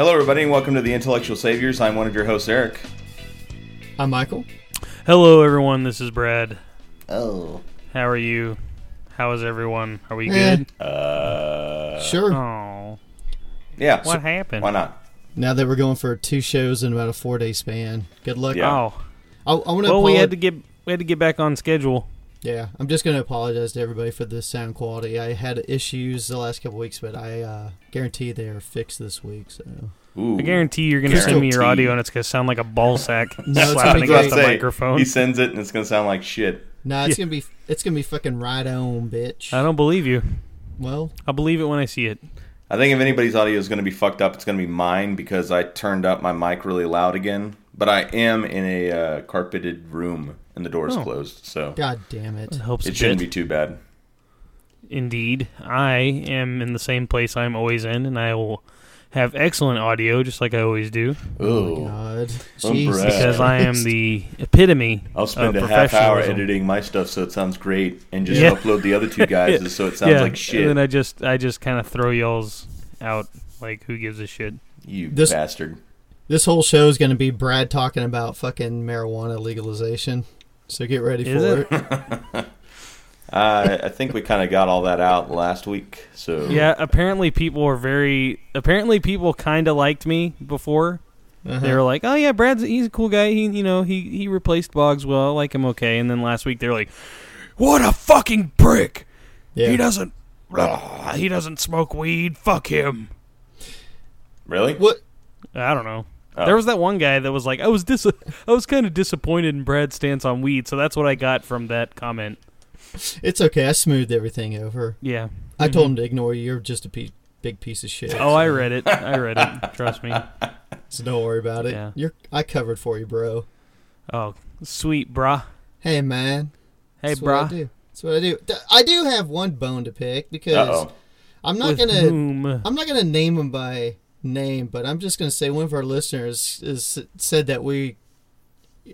Hello, everybody, and welcome to the Intellectual Saviors. I'm one of your hosts, Eric. I'm Michael. Hello, everyone. This is Brad. Oh. How are you? How is everyone? Are we Eh. good? Uh, Sure. Oh, yeah. what happened? Why not? Now that we're going for two shows in about a four day span, good luck. Yeah. Oh, I, I want to. well, we had to get we had to get back on schedule. Yeah, I'm just going to apologize to everybody for the sound quality. I had issues the last couple weeks, but I uh, guarantee they are fixed this week. So Ooh. I guarantee you're going to send me your tea. audio, and it's going to sound like a ball sack No, it's slapping gonna against the Say, microphone. He sends it, and it's going to sound like shit. nah, it's Yeah. gonna be it's gonna be fucking right on, bitch. I don't believe you. Well, I'll believe it when I see it. I think if anybody's audio is going to be fucked up, it's going to be mine because I turned up my mic really loud again. But I am in a uh, carpeted room, and the door is Oh. closed, so god damn it. It helps it shouldn't bit. be too bad. Indeed, I am in the same place I'm always in, and I will have excellent audio, just like I always do, Oh, God, Jesus because I am the epitome I'll spend of a half hour editing my stuff so it sounds great, and just Yeah. upload the other two guys so it sounds yeah, like shit. and then I just I just kind of throw y'all's out like who gives a shit. you This- bastard. This whole show is gonna be Brad talking about fucking marijuana legalization. So get ready Is for it? it. Uh, I think we kind of got all that out last week, so Yeah, apparently people were very. Apparently people kind of liked me before. Uh-huh. They were like, "Oh yeah, Brad's he's a cool guy. He you know he he replaced Boggs well. I like him okay." And then last week they were like, "What a fucking prick! yeah. He doesn't. he doesn't smoke weed. Fuck him." really. What? I don't know. Oh. There was that one guy that was like, "I was dis- I was kind of disappointed in Brad's stance on weed." So that's what I got from that comment. It's okay. I smoothed everything over. Yeah. I told him mm-hmm. to ignore you. You're just a pe- big piece of shit. Oh, I read it. I read it. Trust me. So don't worry about it. Yeah. You're I covered for you, bro. Oh, sweet, brah. Hey man. Hey, That's what I do. That's what I do. D- I do have one bone to pick because Uh-oh. I'm not With gonna whom? I'm not gonna name him by name, but I'm just gonna say one of our listeners is said that we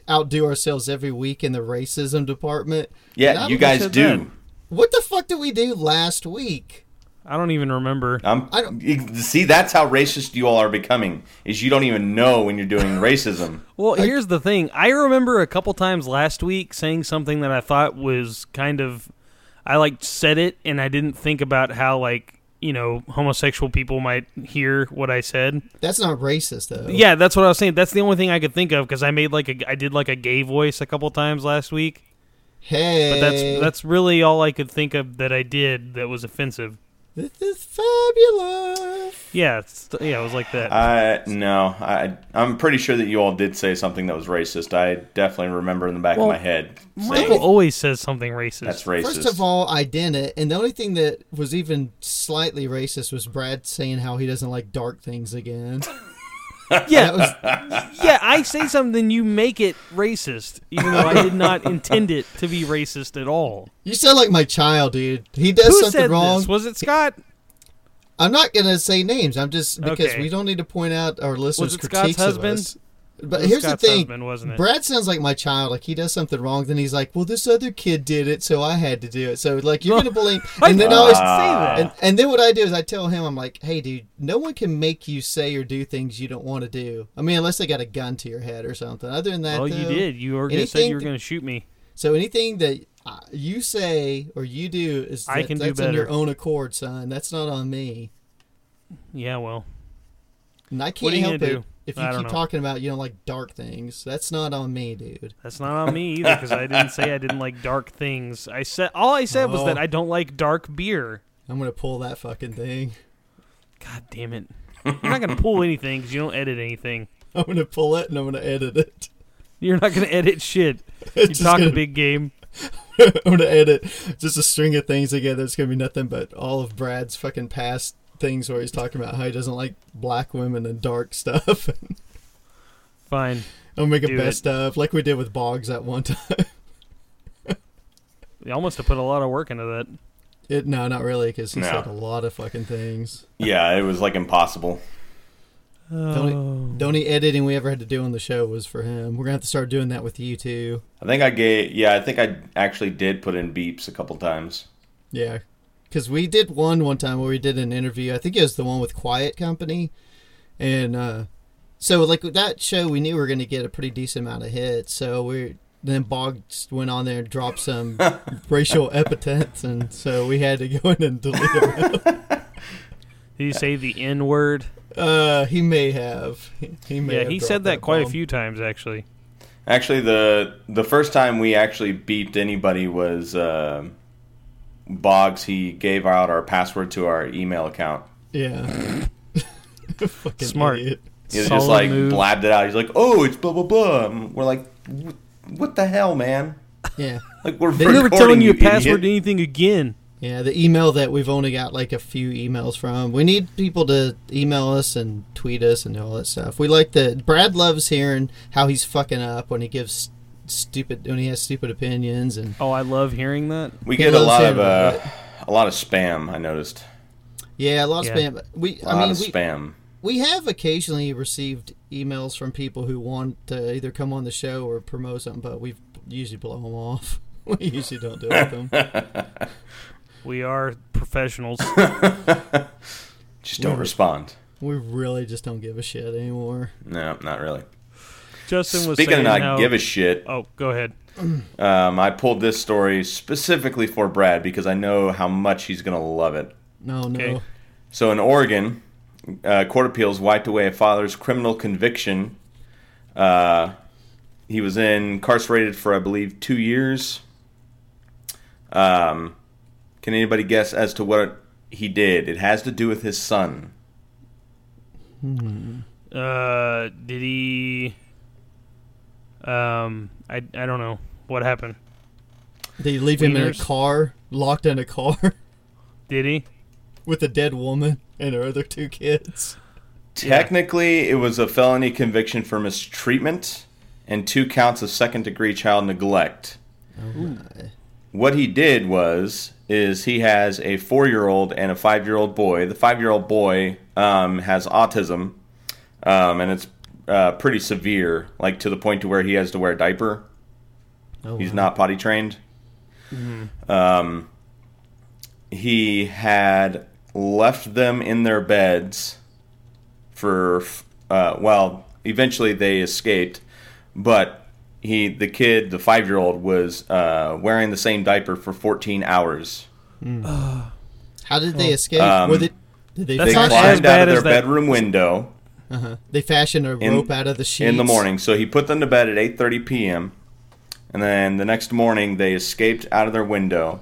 outdo ourselves every week in the racism department. Yeah, you guys do. that. What the fuck did we do last week? I don't even remember. I'm, I don't- see, that's how racist you all are becoming. Is you don't even know when you're doing racism. Well, here's the thing. I remember a couple times last week saying something that I thought was kind of I like said it and I didn't think about how like, you know, homosexual people might hear what I said. That's not racist though. Yeah, that's what I was saying. That's the only thing I could think of because I made like a I did like a gay voice a couple times last week. Hey. But that's that's really all I could think of that I did that was offensive. This is fabulous. Yeah, it's, yeah, it was like that. I no, I I'm pretty sure that you all did say something that was racist. I definitely remember in the back Well, of my head saying Michael always says something racist. that's racist. First of all, I didn't, and the only thing that was even slightly racist was Brad saying how he doesn't like dark things again. yeah, was yeah, I say something, you make it racist, even though I did not intend it to be racist at all. you sound like my child, dude. He does Who something wrong. this? Was it Scott? I'm not gonna say names. I'm just because Okay. we don't need to point out our listeners' it Scott's critiques of us. But here's Scott's the thing: husband, wasn't it? Brad sounds like my child. Like he does something wrong, then he's like, "Well, this other kid did it, so I had to do it." So like you're gonna blame, I and then I always say that. And, and then what I do is I tell him, I'm like, hey, dude, no one can make you say or do things you don't want to do. I mean, unless they got a gun to your head or something. Other than that, oh, you did. You were gonna said you were going to shoot me. So anything that uh, you say or you do is I that, can do that's on your own accord, son. That's not on me. Yeah, well, And I can't help gonna it do? If you I keep know. talking about you don't like dark things. That's not on me, dude. that's not on me either because I didn't say I didn't like dark things. I said all I said was Oh. that I don't like dark beer. I'm gonna pull that fucking thing. God damn it! You're not gonna pull anything because you don't edit anything. I'm gonna pull it and I'm gonna edit it. You're not gonna edit shit. You It's just talk gonna- big game. I'm gonna edit just a string of things together. It's gonna be nothing but all of Brad's fucking past things where he's talking about how he doesn't like black women and dark stuff. Fine. I'll make a Do best of like we did with Boggs at one time. You almost have put a lot of work into that. It no, not really, because he No. said a lot of fucking things. Yeah, it was like impossible. The Oh. only, the only editing we ever had to do on the show was for him. We're gonna have to start doing that with you too. I think I gave. Yeah, I think I actually did put in beeps a couple times. Yeah, because we did one one time where we did an interview. I think it was the one with Quiet Company, and uh, so like with that show, we knew we were going to get a pretty decent amount of hits. So we then Boggs went on there and dropped some racial epithets, and so we had to go in and delete them. Did you say the N word? Uh, he may have. He, he may. Yeah, have he said that quite a few times actually. Actually, the the first time we actually beeped anybody was uh, Boggs. He gave out our password to our email account. Yeah. Fucking Smart. idiot. He was Solid just like move. blabbed it out. He's like, "Oh, it's blah blah blah." And we're like, "What the hell, man?" Yeah. Like we're They never telling you a password to anything again. Yeah, the email that we've only got like a few emails from. We need people to email us and tweet us and all that stuff. We like the Brad loves hearing how he's fucking up when he gives stupid when he has stupid opinions and Oh, I love hearing that. We He get a lot of uh, a lot of spam. I noticed yeah, a lot of Yeah. spam. We a lot I mean of we, spam. we have occasionally received emails from people who want to either come on the show or promote something, but we usually blow them off. we usually don't do it with them. We are professionals. Just don't Yeah. respond. We really just don't give a shit anymore. No, not really. Justin was Speaking of saying not how, give a shit, Oh, go ahead. um, I pulled this story specifically for Brad because I know how much he's gonna love it. No, no. Okay. So in Oregon, uh, court appeals wiped away a father's criminal conviction. Uh, he was incarcerated for, I believe, two years. Um, can anybody guess as to what he did? It has to do with his son. Uh, did he? Um, I I don't know what happened. Did you leave him in a car, locked in a car? Did he? with a dead woman and her other two kids. Technically, it was a felony conviction for mistreatment and two counts of second degree child neglect. What he did was is he has a four year old and a five year old boy. The five year old boy um, has autism, um, and it's uh, pretty severe, like to the point to where he has to wear a diaper. Oh, He's not potty trained. Um, he had left them in their beds for uh, well, eventually they escaped, but he the kid, the five year old, was uh, wearing the same diaper for 14 hours. How did they escape? Um, Were they, did they That's They not as climbed bad out of as their that- bedroom window uh-huh. they fashioned a in- rope out of the sheets in the morning. So he put them to bed at 8:30 p.m. and then the next morning they escaped out of their window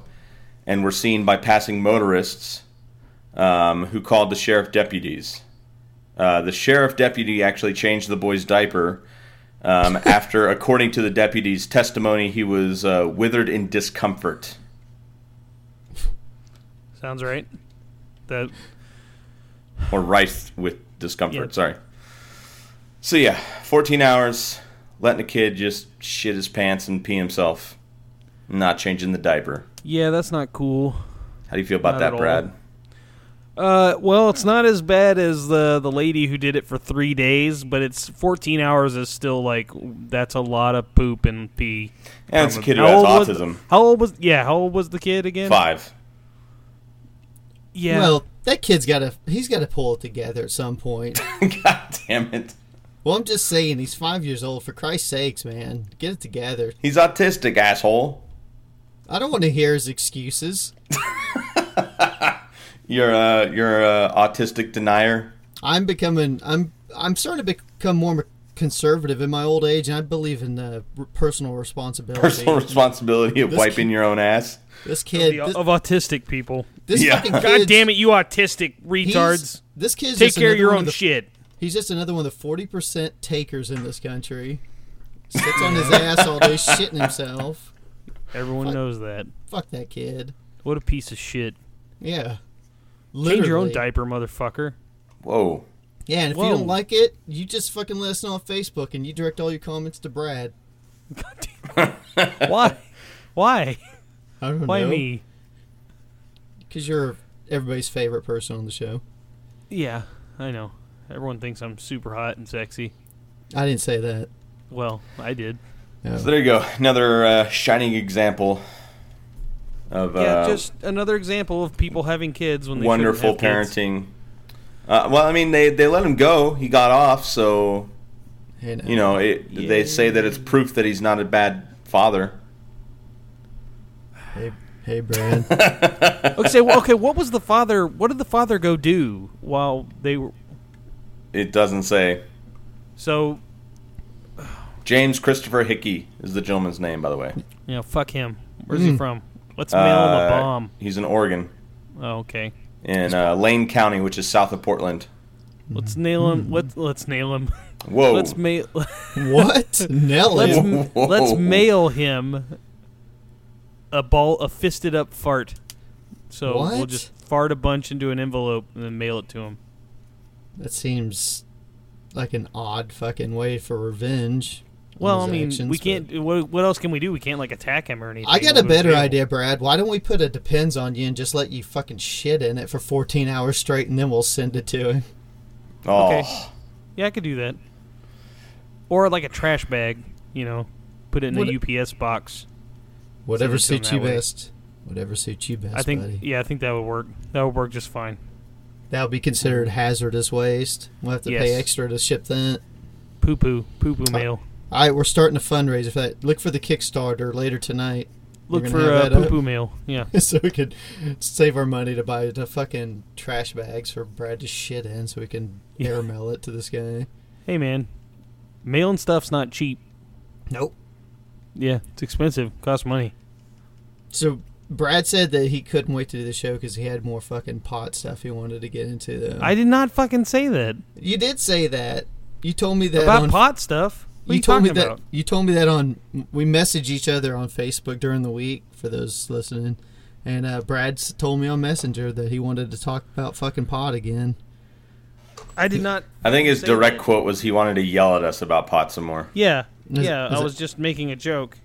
and were seen by passing motorists um, who called the sheriff deputies. Uh, the sheriff deputy actually changed the boy's diaper um, after, according to the deputy's testimony, he was uh, withered in discomfort. Sounds right. That or rife with discomfort. Yeah. Sorry. So yeah, 14 hours letting a kid just shit his pants and pee himself, not changing the diaper. yeah, that's not cool. How do you feel about Not that. Brad? Uh, well, it's not as bad as the the lady who did it for three days, but it's 14 hours is still like that's a lot of poop and pee. And it's a kid who how has old was- autism. How old was? Yeah, how old was the kid again? Five. Yeah. Well, that kid's got to he's got to pull it together at some point. God damn it. well, I'm just saying he's 5 years old for Christ's sakes, man. Get it together. He's autistic, asshole. I don't want to hear his excuses. You're a you're a autistic denier. I'm becoming. I'm. I'm starting to become more conservative in my old age, and I believe in the personal responsibility. Personal responsibility of This wiping kid- your own ass. This Of, kid. the- This, of autistic people. this Yeah. fucking God God damn it, you autistic retards! This kid's Take just care of your one own the, shit. He's just another one of the forty percent takers in this country. Sits on his ass all day, shitting himself. Everyone Fuck. knows that. Fuck that kid. What a piece of shit. Yeah. Change your own diaper, motherfucker. Whoa. Yeah, and if Whoa. you don't like it, you just fucking let us know on Facebook, and you direct all your comments to Brad. Why? Why? I don't Why know. me? Because you're everybody's favorite person on the show. Yeah, I know. Everyone thinks I'm super hot and sexy. I didn't say that. Well, I did. No. So there you go. Another uh, shining example of yeah, uh, just another example of people having kids when they wonderful shouldn't kids. Uh, well, I mean, they they let him go. He got off, so Hey, no. you know it, they say that it's proof that he's not a bad father. Hey, hey, Brad. Okay, well, okay. What was the father? What did the father go do while they were? It doesn't say. So James Christopher Hickey is the gentleman's name, by the way. Yeah, fuck him. Where's Hmm. he from? Let's mail him a Uh, bomb. He's in Oregon, Oh, okay. In uh, Lane County, which is south of Portland. Let's nail him. Let Let's nail him. Whoa! Let's mail. what? Nelly. Let's Whoa. let's mail him a ball, a fisted up fart. So we'll just fart a bunch into an envelope and then mail it to him. That seems like an odd fucking way for revenge. On Well, I mean, actions, we can't. What, what else can we do? We can't like attack him or anything. I got a better jail. idea, Brad. Why don't we put a depends on you and just let you fucking shit in it for 14 hours straight, and then we'll send it to him. oh, Okay. Yeah, I could do that. Or like a trash bag, you know, put it in What- a UPS box. Whatever Send it to suits you way. best. Whatever suits you best, I think. buddy. Yeah, I think that would work. That would work just fine. That would be considered hazardous waste. We'll have to Yes. pay extra to ship that. Poo poo, poo Uh, poo mail. All right, we're starting a fundraiser for that. Look for the Kickstarter later tonight. Look for have uh, poo poo mail. Yeah. so we could save our money to buy the fucking trash bags for Brad to shit in so we can Yeah. airmail it to this guy. Hey man, mailing stuff's not cheap. Nope. Yeah, it's expensive. Costs money. So Brad said that he couldn't wait to do the show because he had more fucking pot stuff he wanted to get into. Though. I did not fucking say that you did say that. You told me that about pot stuff. What are you you told me talking that you told me that on we messaged each other on Facebook during the week for those listening, and uh, Brad told me on Messenger that he wanted to talk about fucking pot again. I did not. I think his direct that. quote was he wanted to yell at us about pot some more. Yeah, Is- yeah. is I it- was just making a joke.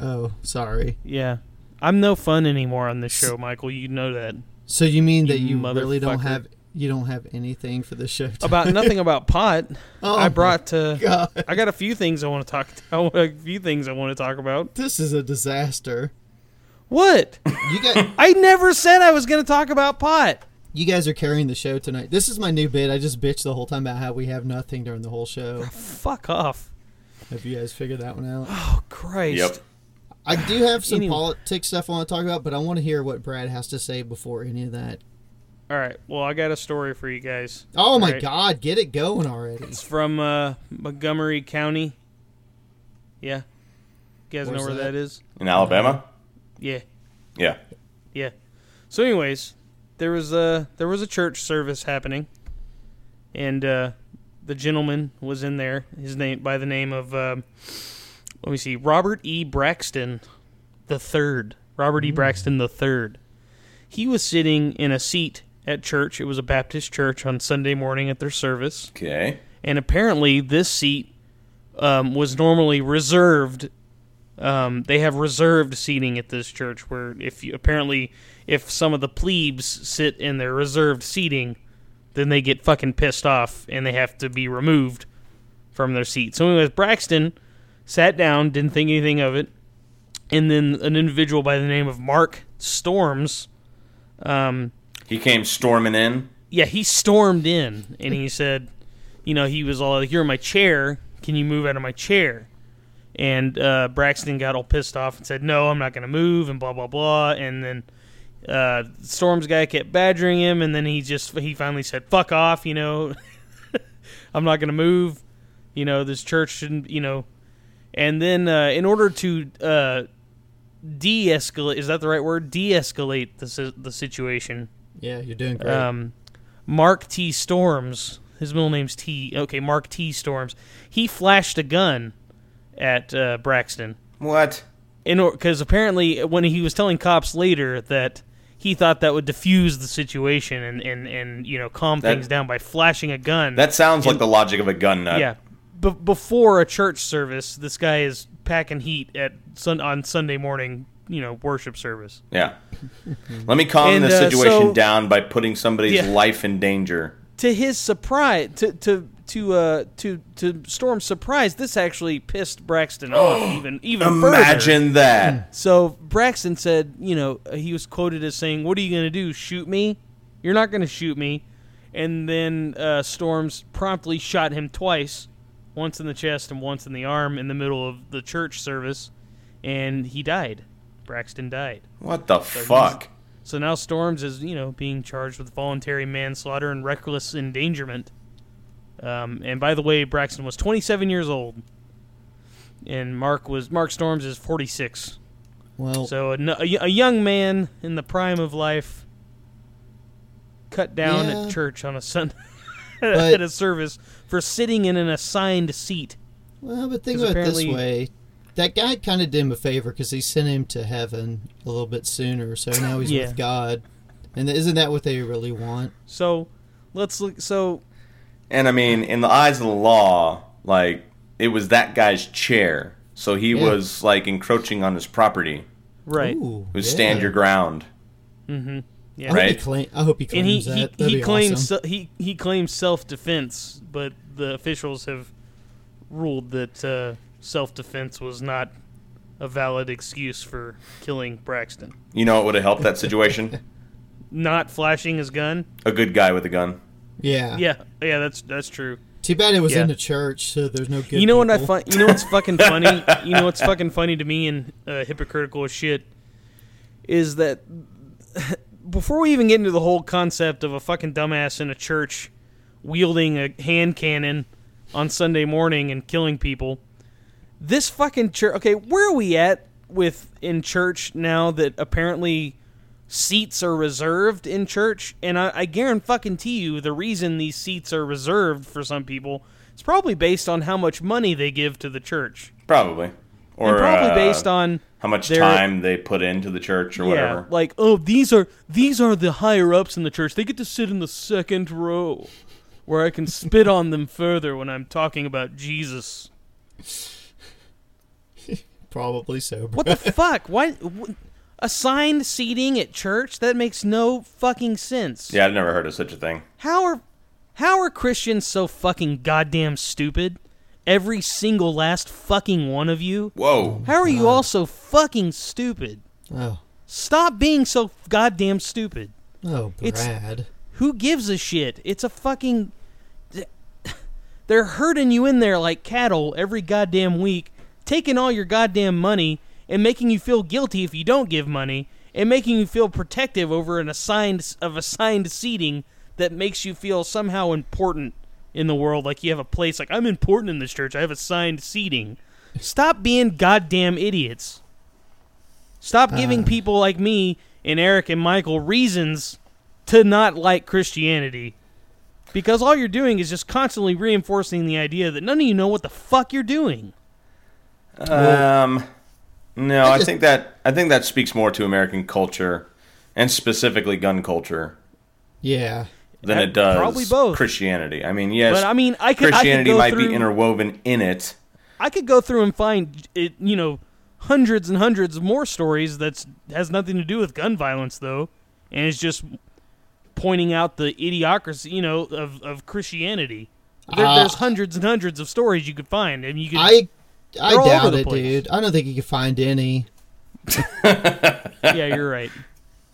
Oh, sorry. Yeah, I'm no fun anymore on this show, Michael. You know that. So you mean that You you really don't have you don't have anything for the show? About nothing about pot. Oh I brought. Uh, God, I got a few things I want to talk. I want a few things I want to talk about. this is a disaster. What? You guys, I never said I was going to talk about pot. you guys are carrying the show tonight. This is my new bit. I just bitched the whole time about how we have nothing during the whole show. Fuck off. Have you guys figured that one out? Oh Christ. Yep. I do have some Anyway. politics stuff I want to talk about, but I want to hear what Brad has to say before any of that. All right. Well, I got a story for you guys. Oh my Right. God, get it going already! It's from uh, Montgomery County. Yeah. You guys Where's know where that? that is? In Alabama? Yeah. Yeah. Yeah. So, anyways, there was a there was a church service happening, and uh, the gentleman was in there. His name by the name of um, let me see, Robert E. Braxton, the third. Robert E. Braxton the third. He was sitting in a seat at church. It was a Baptist church on Sunday morning at their service, Okay. and apparently this seat um, was normally reserved um, they have reserved seating at this church where if you apparently if some of the plebes sit in their reserved seating then they get fucking pissed off and they have to be removed from their seat so anyways braxton sat down didn't think anything of it and then an individual by the name of mark storms um, He came storming in. yeah, he stormed in and he said, you know, he was all like, "You're in my chair. Can you move out of my chair?" And uh, Braxton got all pissed off and said, "No, I'm not going to move," and blah blah blah. And then uh, Storm's guy kept badgering him, and then he just he finally said, "Fuck off," you know. I'm not gonna move. You know, this church shouldn't. You know, and then uh, in order to uh, de-escalate, is that the right word? De-escalate the the situation. Yeah, you're doing great. Um, Mark T. Storms, his middle name's T. Okay, Mark T. Storms. He flashed a gun at uh, Braxton, What? in because apparently when he was telling cops later that he thought that would defuse the situation and and, and you know calm That- things down by flashing a gun. That sounds like the logic of a gun nut. yeah. B- before a church service, this guy is packing heat at sun- on Sunday morning, you know, worship service. Yeah. Let me calm And, this uh, situation so- down by putting somebody's Yeah. life in danger. to his surprise, to to to uh to to Storm's surprise, this actually pissed Braxton off even even further. Imagine that. So Braxton said, you know, he was quoted as saying, "What are you going to do? Shoot me? You're not going to shoot me." And then uh, Storms promptly shot him twice, once in the chest and once in the arm, in the middle of the church service, and he died. Braxton died. What the fuck? So now Storms is, you know, being charged with voluntary manslaughter and reckless endangerment. Um, and by the way, Braxton was 27 years old, and Mark was Mark Storms is 46. well, So a young man in the prime of life cut down Yeah. at church on a Sunday at a service for sitting in an assigned seat. well, but think 'cause about it this way. That guy kind of did him a favor because he sent him to heaven a little bit sooner, so now he's Yeah. with God. And isn't that what they really want? So let's look. So And I mean, in the eyes of the law, like it was that guy's chair, so he Yeah. was like encroaching on his property. right, Ooh, Who yeah. stand your ground? mm-hmm, I yeah. hope, Right. claim, I hope he and he claims he, that. That'd he be claims awesome. se- he he claims self defense, but the officials have ruled that uh, self defense was not a valid excuse for killing Braxton. You know what would have helped that situation? Not flashing his gun. a good guy with a gun. Yeah. Yeah, yeah, that's that's true. Too bad it was Yeah. in the church, so there's no good. you know what I find? You know what's fucking funny? You know what's fucking funny to me and uh, hypocritical as shit is that before we even get into the whole concept of a fucking dumbass in a church wielding a hand cannon on Sunday morning and killing people, this fucking church. Okay, where are we at with in church now that apparently seats are reserved in church? And I, I guarantee fucking to you, the reason these seats are reserved for some people is probably based on how much money they give to the church, Probably. Or and probably uh, based on how much their- time they put into the church or yeah, whatever. like oh these are these are the higher ups in the church. They get to sit in the second row, where I can spit on them further when I'm talking about Jesus. Probably so. What the fuck? Why wh- assigned seating at church? That makes no fucking sense. Yeah, I've never heard of such a thing. How are how are Christians so fucking goddamn stupid? Every single last fucking one of you. Whoa. How are you all so fucking stupid? Oh, Stop being so goddamn stupid. oh, It's- Brad. Who gives a shit? It's a fucking. They're herding you in there like cattle every goddamn week, taking all your goddamn money and making you feel guilty if you don't give money, and making you feel protective over an assigned of assigned seating that makes you feel somehow important in the world, like you have a place. Like I'm important in this church. I have assigned seating. Stop being goddamn idiots. Stop giving Uh. people like me and Eric and Michael reasons to not like Christianity. Because all you're doing is just constantly reinforcing the idea that none of you know what the fuck you're doing. Um, no, I I, think that I think that speaks more to American culture, and specifically gun culture, Yeah. than Uh, it does probably both. Christianity. I mean, yes, But I mean, I could, I could Christianity go might through, be interwoven in it. I could go through and find it, you know, hundreds and hundreds of more stories that's has nothing to do with gun violence though, and it's just pointing out the idiocracy, you know, of of Christianity. There, Uh, there's hundreds and hundreds of stories you could find, and you could. I I They're doubt it, place. dude. I don't think you can find any. yeah, you're right.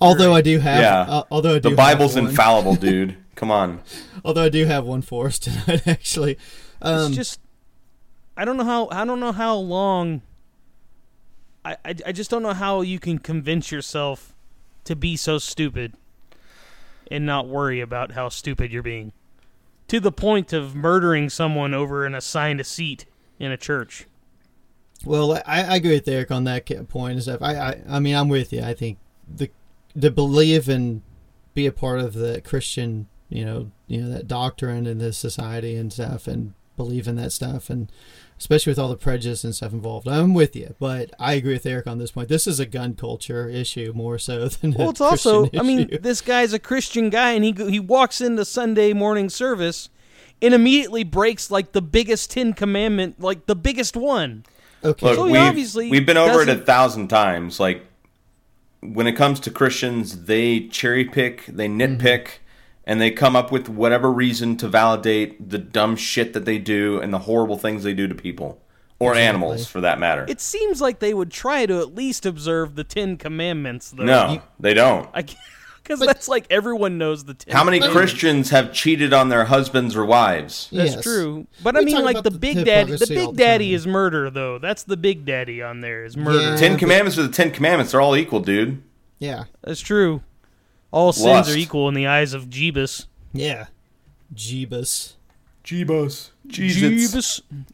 Although I do have, Yeah. uh, although I do The Bible's have one. infallible, dude. Come on. Although I do have one for us tonight, actually. Um, it's just I don't know how I don't know how long I, I I just don't know how you can convince yourself to be so stupid and not worry about how stupid you're being? To the point of murdering someone over an assigned seat in a church. Well, I, I agree with Eric on that point and stuff. I, I, I mean, I'm with you. I think the to believe and be a part of the Christian, you know, you know that doctrine and this society and stuff, and believe in that stuff, and especially with all the prejudice and stuff involved. I'm with you, but I agree with Eric on this point. This is a gun culture issue more so than Well, a it's also, Christian I mean, this guy's a Christian guy, and he he walks into Sunday morning service and immediately breaks like the biggest Ten Commandment, like the biggest one. Okay. Look, So we've, obviously we've been over it a thousand times. Like when it comes to Christians, they cherry pick, they Mm-hmm. nitpick, and they come up with whatever reason to validate the dumb shit that they do and the horrible things they do to people or animals, for that matter. It seems like they would try to at least observe the Ten Commandments, though. no, they don't. Because that's like everyone knows the Ten. How many Commandments. Christians have cheated on their husbands or wives? That's Yes. true, but I mean, like the the big daddy. The big daddy time. is murder, though. That's the big daddy on there is murder. Yeah. Ten but- Commandments are the Ten Commandments. They're all equal, dude. yeah, That's true. All sins are equal in the eyes of Jeebus. yeah, Jeebus. Jeebus. Jesus. Jeebus,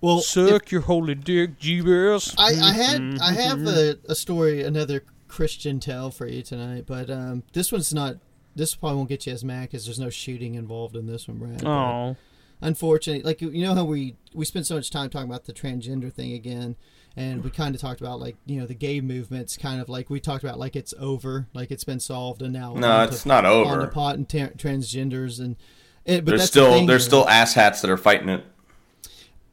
Well, suck your holy dick, Jeebus. I, I had Mm-hmm. I have a, a story, another Christian tale for you tonight, but um, this one's not. This probably won't get you as mad because there's no shooting involved in this one, Brad. Oh, unfortunately, like you you know how we we spent so much time talking about the transgender thing again, and we kind of talked about like you know the gay movement's kind of like we talked about like it's over, like it's been solved, and now No, it's to- not on the pot and ta- transgenders and. It, but There's that's the still thing there's here. still asshats that are fighting it.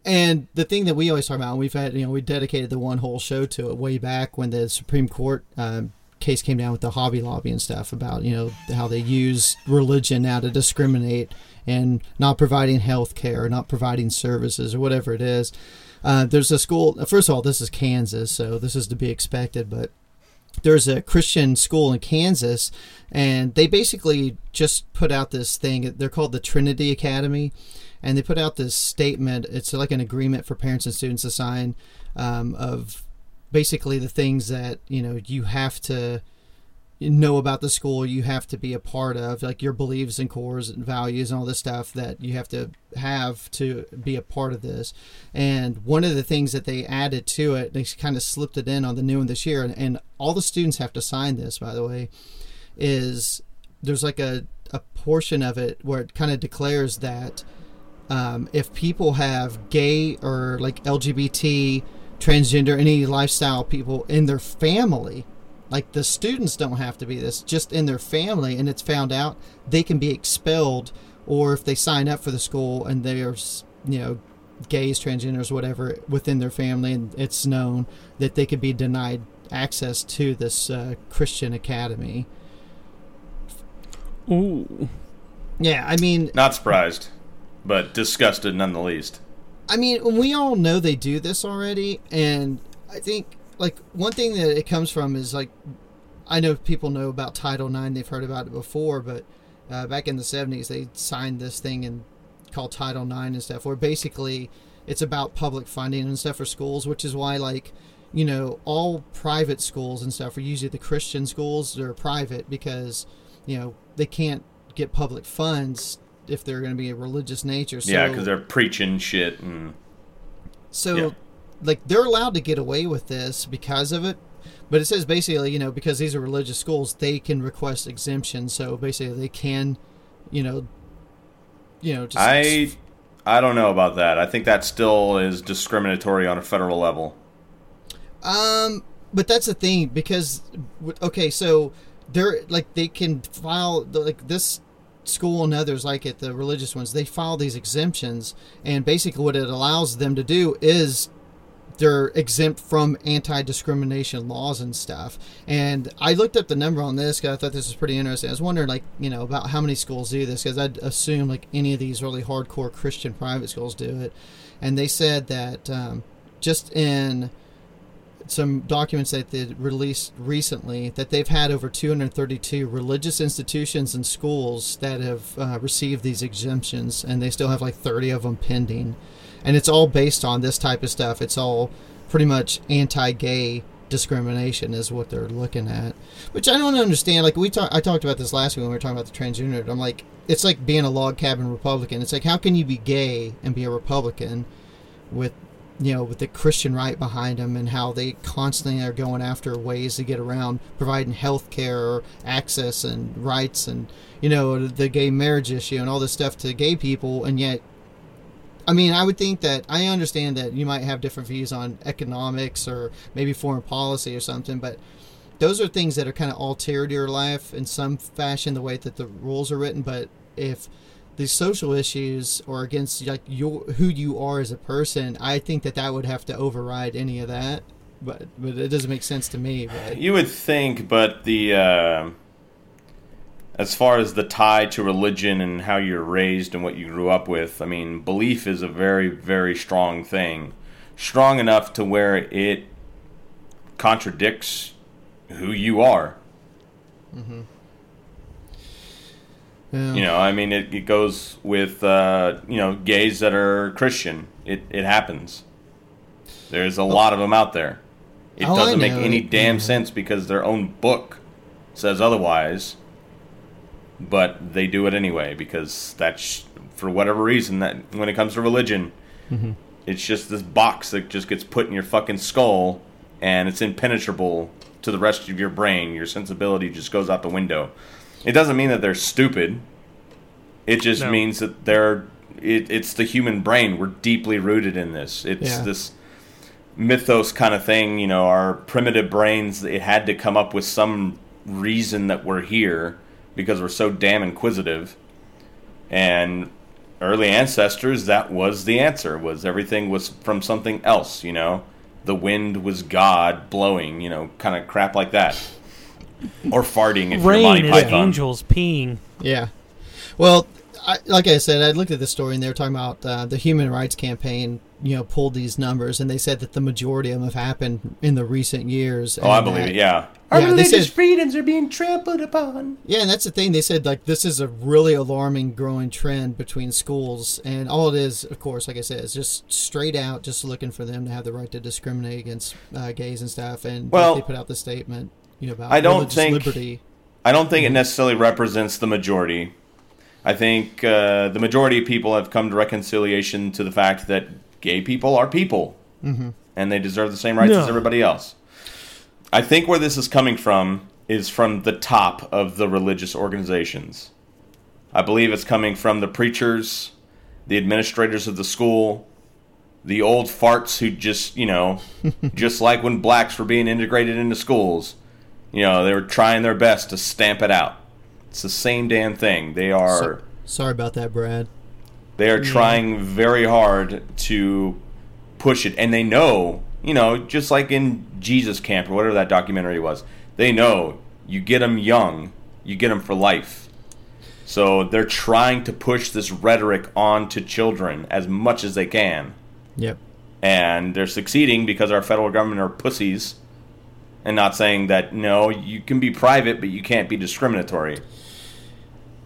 And the thing that we always talk about, and we've had, you know, we dedicated the one whole show to it way back when the Supreme Court um, case came down with the Hobby Lobby and stuff about, you know, how they use religion now to discriminate and not providing health care, or not providing services, or whatever it is. Uh, there's a school, first of all, this is Kansas, so this is to be expected, but there's a Christian school in Kansas, and they basically just put out this thing. They're called the Trinity Academy, and they put out this statement. It's like an agreement for parents and students to sign um, of basically the things that you know you have to know about the school you have to be a part of like your beliefs and cores and values and all this stuff that you have to have to be a part of this and one of the things that they added to it they kind of slipped it in on the new one this year and, and all the students have to sign this by the way is there's like a, a portion of it where it kind of declares that um, if people have gay or like lgbt transgender any lifestyle people in their family like the students don't have to be this just in their family and it's found out they can be expelled or if they sign up for the school and there's you know gays transgenders whatever within their family and it's known that they could be denied access to this uh, christian academy ooh. yeah i mean Not surprised, but disgusted none the least. I mean, we all know they do this already, and I think like one thing that it comes from is like I know people know about Title IX; they've heard about it before, but uh, back in the '70s, they signed this thing and called Title IX and stuff, where basically it's about public funding and stuff for schools, which is why like you know all private schools and stuff are usually the Christian schools. They're private because you know they can't get public funds if they're going to be a religious nature. So, yeah, because they're preaching shit and so, Yeah. like, they're allowed to get away with this because of it. But it says basically, you know, because these are religious schools, they can request exemptions. So basically, they can, you know, you know, just I I don't know about that. I think that still is discriminatory on a federal level. Um, but that's the thing because okay, so they're like they can file like this school and others like it, the religious ones. They file these exemptions, and basically what it allows them to do is they're exempt from anti-discrimination laws and stuff. And I looked up the number on this because I thought this was pretty interesting. I was wondering, like, you know, about how many schools do this because I'd assume like any of these really hardcore Christian private schools do it. And they said that um, just in some documents that they released recently that they've had over 232 religious institutions and schools that have uh, received these exemptions and they still have like 30 of them pending and it's all based on this type of stuff it's all pretty much anti-gay discrimination is what they're looking at, which I don't understand. Like we talked, I talked about this last week when we were talking about the transgender. I'm like, it's like being a log cabin Republican. It's like how can you be gay and be a Republican with you know with the Christian right behind them and how they constantly are going after ways to get around providing health care access and rights and you know the gay marriage issue and all this stuff to gay people and yet I mean, I would think that I understand that you might have different views on economics or maybe foreign policy or something, but those are things that are kind of altered your life in some fashion, the way that the rules are written. But if these social issues or against like your who you are as a person, I think that that would have to override any of that. But but it doesn't make sense to me. But You would think, but the uh, as far as the tie to religion and how you're raised and what you grew up with, I mean, belief is a very very strong thing, strong enough to where it contradicts who you are. Yeah. You know, I mean, it, it goes with uh, you know gays that are Christian. It it happens. There's a lot of them out there. It doesn't make any It- damn yeah. sense because their own book says otherwise. But they do it anyway because that's for whatever reason that when it comes to religion, Mm-hmm. it's just this box that just gets put in your fucking skull and it's impenetrable to the rest of your brain. Your sensibility just goes out the window. It doesn't mean that they're stupid. It just No. means that they're. It, it's the human brain. We're deeply rooted in this. It's Yeah. this mythos kind of thing. You know, our primitive brains. It had to come up with some reason that we're here because we're so damn inquisitive. And early ancestors, that was the answer. Was everything was from something else? You know, the wind was God blowing. You know, kind of crap like that. Or farting if you're Rain Monty is Python. angels peeing. Yeah. Well, I, like I said, I looked at the story and they were talking about uh, the Human Rights Campaign. You know, pulled these numbers and they said that the majority of them have happened in the recent years. Oh, I believe that- it. Yeah. Yeah, religious said, freedoms are being trampled upon. yeah, and that's the thing. They said like this is a really alarming, growing trend between schools, and all it is, of course, like I said, is just straight out, just looking for them to have the right to discriminate against uh, gays and stuff. And Well, they put out the statement, you know, about I don't think- liberty. I don't think it necessarily represents the majority. I think uh, the majority of people have come to reconciliation to the fact that gay people are people, mm-hmm. and they deserve the same rights No. as everybody else. I think where this is coming from is from the top of the religious organizations. I believe it's coming from the preachers, the administrators of the school, the old farts who just, you know, just like when blacks were being integrated into schools, you know, they were trying their best to stamp it out. It's the same damn thing. They are So- sorry about that, Brad. they are trying very hard to push it, and they know, you know, just like in Jesus Camp or whatever that documentary was, they know you get them young, you get them for life. So they're trying to push this rhetoric onto children as much as they can, Yep. and they're succeeding because our federal government are pussies, and not saying that no, you can be private, but you can't be discriminatory.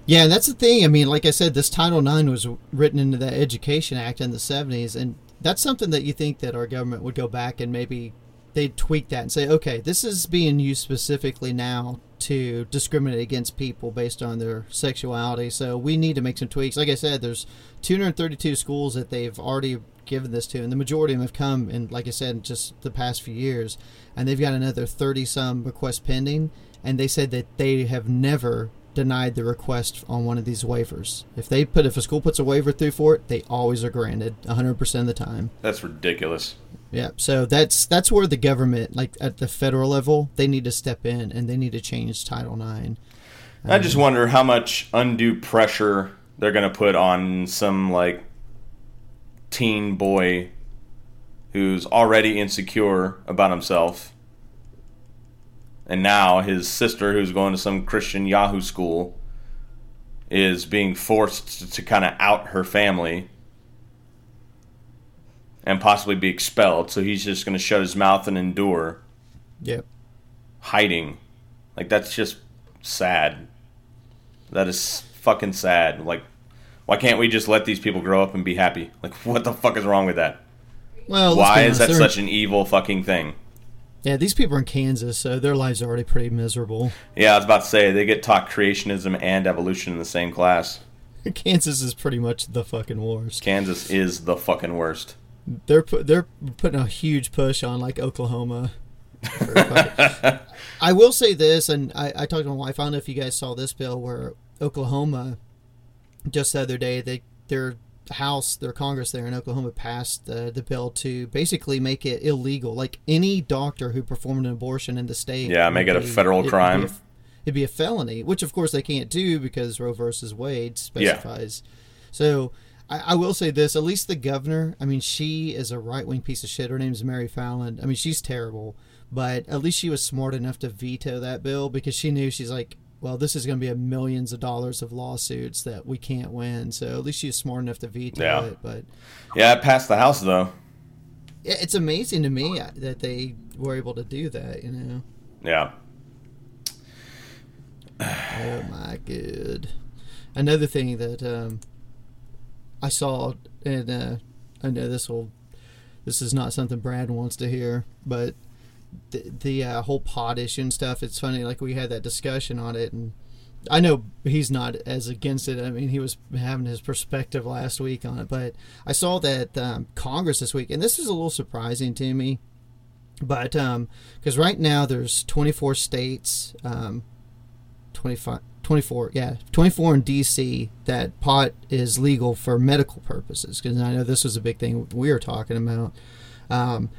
Yeah, and that's the thing. I mean, like I said, this Title IX was written into the Education Act in the 70s, and that's something that you think that our government would go back and maybe they'd tweak that and say, okay, this is being used specifically now to discriminate against people based on their sexuality. So we need to make some tweaks. Like I said, there's 232 schools that they've already given this to, and the majority of them have come in, like I said, in just the past few years, and they've got another 30 some requests pending, and they said that they have never denied the request on one of these waivers. If they put if a school puts a waiver through for it, they always are granted 100% of the time. That's ridiculous. Yeah, so that's that's where the government, like at the federal level, they need to step in and they need to change Title IX. I just wonder how much undue pressure they're going to put on some like teen boy who's already insecure about himself. And now his sister, who's going to some Christian Yahoo school, is being forced to, to kind of out her family and possibly be expelled. So he's just going to shut his mouth and endure Yep. hiding. Like that's just sad. That is fucking sad. Like why can't we just let these people grow up and be happy? Like what the fuck is wrong with that? Well, Why is that such an evil fucking thing? Yeah, these people are in Kansas, so their lives are already pretty miserable. Yeah, I was about to say they get taught creationism and evolution in the same class. Kansas is pretty much the fucking worst. Kansas is the fucking worst. They're pu- they're putting a huge push on like Oklahoma. I will say this, and I, I talked to my wife. I don't know if you guys saw this bill where Oklahoma just the other day they their house their Congress there in Oklahoma passed the the bill to basically make it illegal. Like any doctor who performed an abortion in the state, Yeah, make it a federal it'd be crime. a- it'd be a felony, which of course they can't do because Roe versus Wade specifies. Yeah. So I, I will say this: at least the governor, I mean, she is a right wing piece of shit. Her name's Mary Fallin. I mean, she's terrible, but at least she was smart enough to veto that bill because she knew she's like, well, this is going to be a millions of dollars of lawsuits that we can't win. So at least she was smart enough to veto Yeah. it. But Yeah, it passed the House though. yeah, it's amazing to me that they were able to do that. You know. Yeah. Oh my god! Another thing that um, I saw, and uh, I know this will, this is not something Brad wants to hear, but the the uh, whole pot issue and stuff. It's funny, like we had that discussion on it, and I know he's not as against it. I mean, he was having his perspective last week on it, but I saw that um, Congress this week, and this is a little surprising to me. But because right now there's 24 states, um, 25, 24, yeah, 24 in DC that pot is legal for medical purposes. Because I know this was a big thing we were talking about. Um,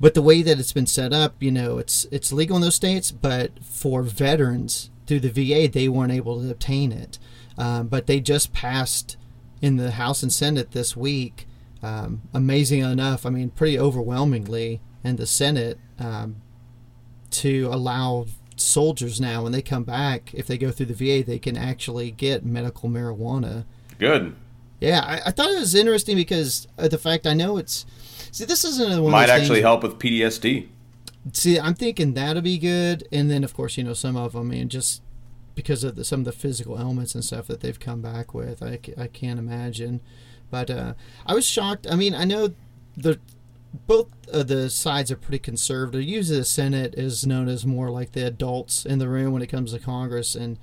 but the way that it's been set up, you know, it's it's legal in those states, but for veterans through the VA, they weren't able to obtain it. Um, but they just passed in the House and Senate this week. Um, amazing enough, I mean, pretty overwhelmingly in the Senate um, to allow soldiers now when they come back, if they go through the VA, they can actually get medical marijuana. Good. Yeah, I, I thought it was interesting because of the fact I know it's. See, this isn't one of Might actually things- help with PTSD. See, I'm thinking that'll be good, and then of course, you know, some of them, I mean, just because of the, some of the physical elements and stuff that they've come back with, I, I can't imagine. But uh, I was shocked. I mean, I know the both of the sides are pretty conservative. Usually, the Senate is known as more like the adults in the room when it comes to Congress, and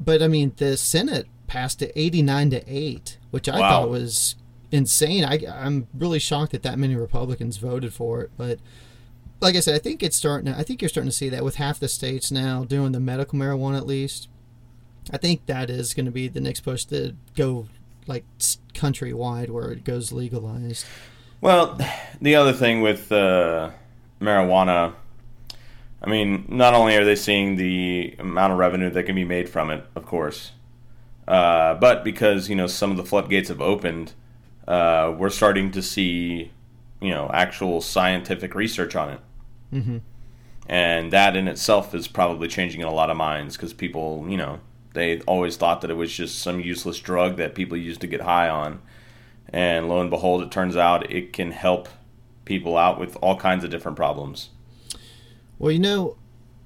but I mean, the Senate passed it 89 to eight, which I Wow. thought was insane. I, I'm really shocked that that many Republicans voted for it, but like I said, I think it's starting. To, I think you're starting to see that with half the states now doing the medical marijuana at least. I think that is going to be the next push to go like countrywide where it goes legalized. Well, the other thing with uh, marijuana, I mean, not only are they seeing the amount of revenue that can be made from it, of course, uh, but because you know some of the floodgates have opened, uh, we're starting to see, you know, actual scientific research on it, hmm and that in itself is probably changing in a lot of minds because people, you know, they always thought that it was just some useless drug that people used to get high on, and lo and behold, it turns out it can help people out with all kinds of different problems. Well, you know,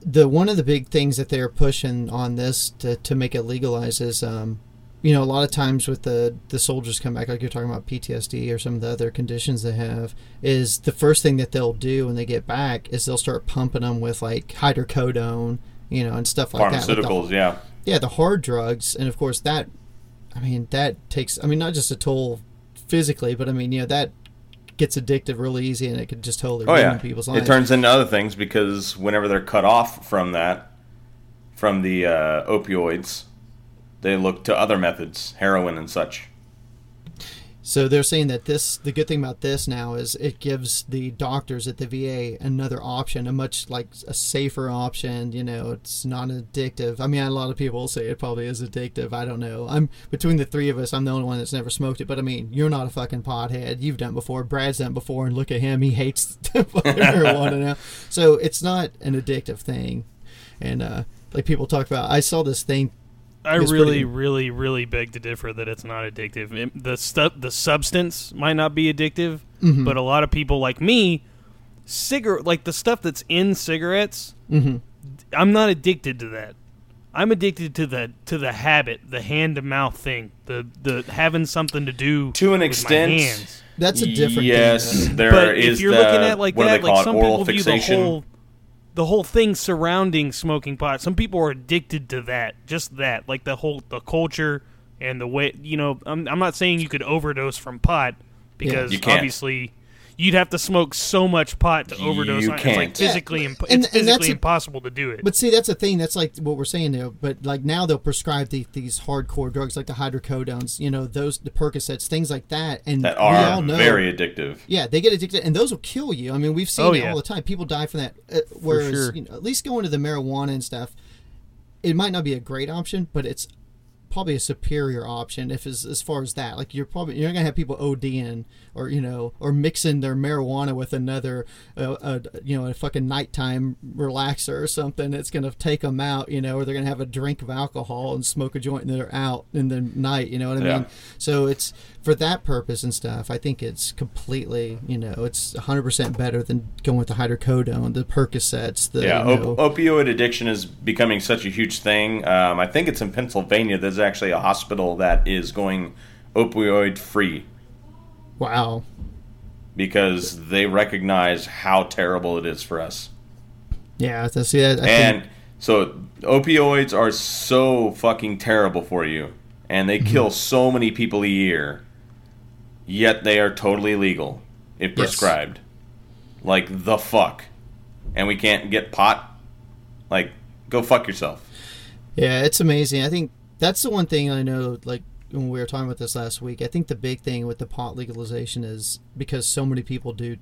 the one of the big things that they're pushing on this to, to make it legalized is, um, you know, a lot of times with the the soldiers come back, like you're talking about PTSD or some of the other conditions they have, is the first thing that they'll do when they get back is they'll start pumping them with like hydrocodone, you know, and stuff like that. Pharmaceuticals, yeah. yeah, the hard drugs, and of course that, I mean, that takes, I mean, not just a toll physically, but I mean, you know, that gets addictive really easy, and it could just totally Oh ruin yeah, people's lives. it turns into other things because whenever they're cut off from that, from the uh, opioids, they look to other methods, heroin and such. So they're saying that this, the good thing about this now is it gives the doctors at the VA another option, a much like a safer option. You know, it's not addictive. I mean, a lot of people say it probably is addictive. I don't know. I'm between the three of us. I'm the only one that's never smoked it. But I mean, you're not a fucking pothead. You've done it before. Brad's done it before, and look at him. He hates marijuana now. So it's not an addictive thing. And uh, like people talk about, I saw this thing I really, pretty- really, really beg to differ that it's not addictive. It- the stuff, the substance might not be addictive, Mm-hmm. but a lot of people like me, cigarette, like the stuff that's in cigarettes, Mhm. I'm not addicted to that. I'm addicted to the to the habit, the hand to mouth thing, the the having something to do To an with extent, my hands. That's a different Yes, thing. there but is if you're the, looking at like what that, they call like some Oral people view fixation. the whole the whole thing surrounding smoking pot. Some people are addicted to that, just that, like the whole the culture and the way you know. I'm I'm not saying you could overdose from pot because You obviously you'd have to smoke so much pot to overdose. You on it. It's like physically, Yeah, imp- and- it's and physically a- impossible to do it. But see, that's the thing. That's like what we're saying there. But like now they'll prescribe the, these hardcore drugs like the hydrocodones, you know, those the Percocets, things like that. And that we all are know, very addictive. yeah, they get addicted, and those will kill you. I mean, we've seen Oh, it yeah. all the time. People die from that. Uh, whereas, sure. you know, at least going to the marijuana and stuff, it might not be a great option, but it's probably a superior option if as, as far as that. Like you're probably you're not gonna have people ODing or you know or mixing their marijuana with another, uh, uh, you know, a fucking nighttime relaxer or something. It's gonna take them out, you know, or they're gonna have a drink of alcohol and smoke a joint and they're out in the night. You know what I Yeah. mean? So it's for that purpose and stuff. I think it's completely, you know, it's 100% better than going with the hydrocodone, the Percocets, the Yeah, you op- opioid addiction is becoming such a huge thing. Um, I think it's in Pennsylvania. There's actually a hospital that is going opioid free wow. because they recognize how terrible it is for us. Yeah, to see that. I and think, so opioids are so fucking terrible for you, and they Mm-hmm. kill so many people a year. Yet they are totally legal if Yes. prescribed. Like the fuck, and we can't get pot. Like, go fuck yourself. yeah, it's amazing. I think that's the one thing I know. Like when we were talking about this last week, I think the big thing with the pot legalization is because so many people do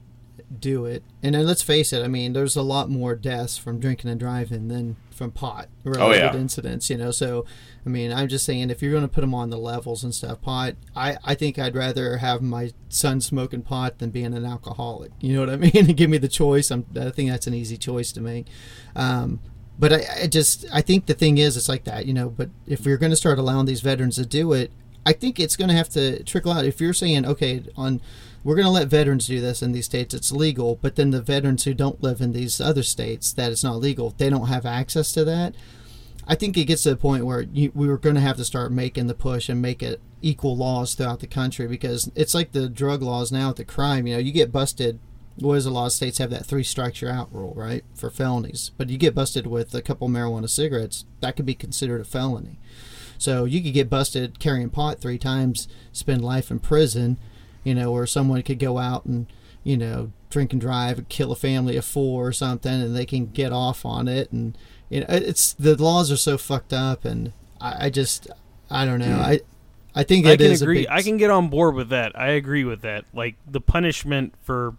do it. And then let's face it, I mean, there's a lot more deaths from drinking and driving than from pot related Oh, yeah. incidents, you know. So, I mean, I'm just saying if you're going to put them on the levels and stuff, pot, I, I think I'd rather have my son smoking pot than being an alcoholic. You know what I mean? and give me the choice. I'm, I think that's an easy choice to make. Um, but I, I just I think the thing is it's like that, you know. But if we're going to start allowing these veterans to do it, I think it's going to have to trickle out. If you're saying okay, on we're going to let veterans do this in these states, it's legal, but then the veterans who don't live in these other states that it's not legal, they don't have access to that. I think it gets to the point where you, we were going to have to start making the push and make it equal laws throughout the country because it's like the drug laws now with the crime. You know, you get busted. Is a lot of states have that three strikes you're out rule, right, for felonies. But you get busted with a couple marijuana cigarettes, that could be considered a felony. So you could get busted carrying pot three times, spend life in prison, you know, or someone could go out and, you know, drink and drive and kill a family of four or something and they can get off on it and you know it's the laws are so fucked up and I, I just I don't know. Hmm. I I think I can is a agree. big- I can get on board with that. I agree with that. Like the punishment for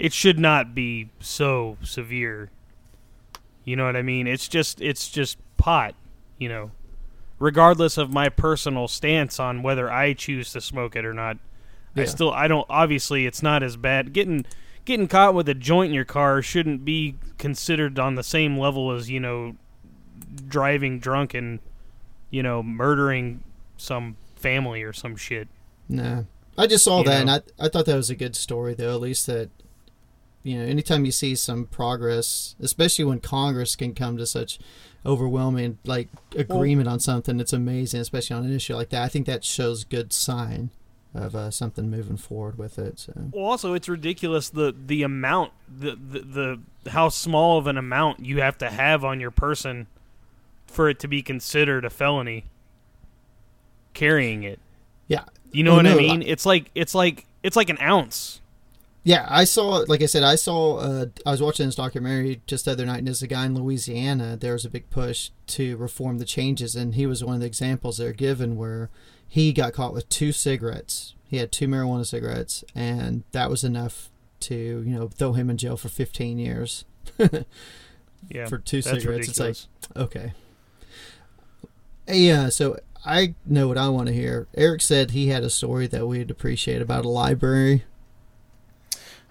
it should not be so severe. You know what I mean? It's just it's just pot, you know. Regardless of my personal stance on whether I choose to smoke it or not. I still I don't obviously it's not as bad. Getting getting caught with a joint in your car shouldn't be considered on the same level as, you know, driving drunk and you know, murdering some family or some shit. No, I just saw You that, know? and I I thought that was a good story, though. At least that, you know, anytime you see some progress, especially when Congress can come to such overwhelming like agreement on something, it's amazing. Especially on an issue like that, I think that shows good sign of uh, something moving forward with it. So Well, also it's ridiculous the the amount the, the the how small of an amount you have to have on your person for it to be considered a felony. Carrying it, yeah, you know Oh, what I no, mean? It's like it's like it's like an ounce. Yeah, I saw. Like I said, I saw. Uh, I was watching this documentary just the other night, and there's a guy in Louisiana. There was a big push to reform the changes, and he was one of the examples they're given where he got caught with two cigarettes. He had two marijuana cigarettes, and that was enough to you know throw him in jail for 15 years Yeah, for two cigarettes. It's like okay. Yeah, so I know what I want to hear. Eric said he had a story that we'd appreciate about a library.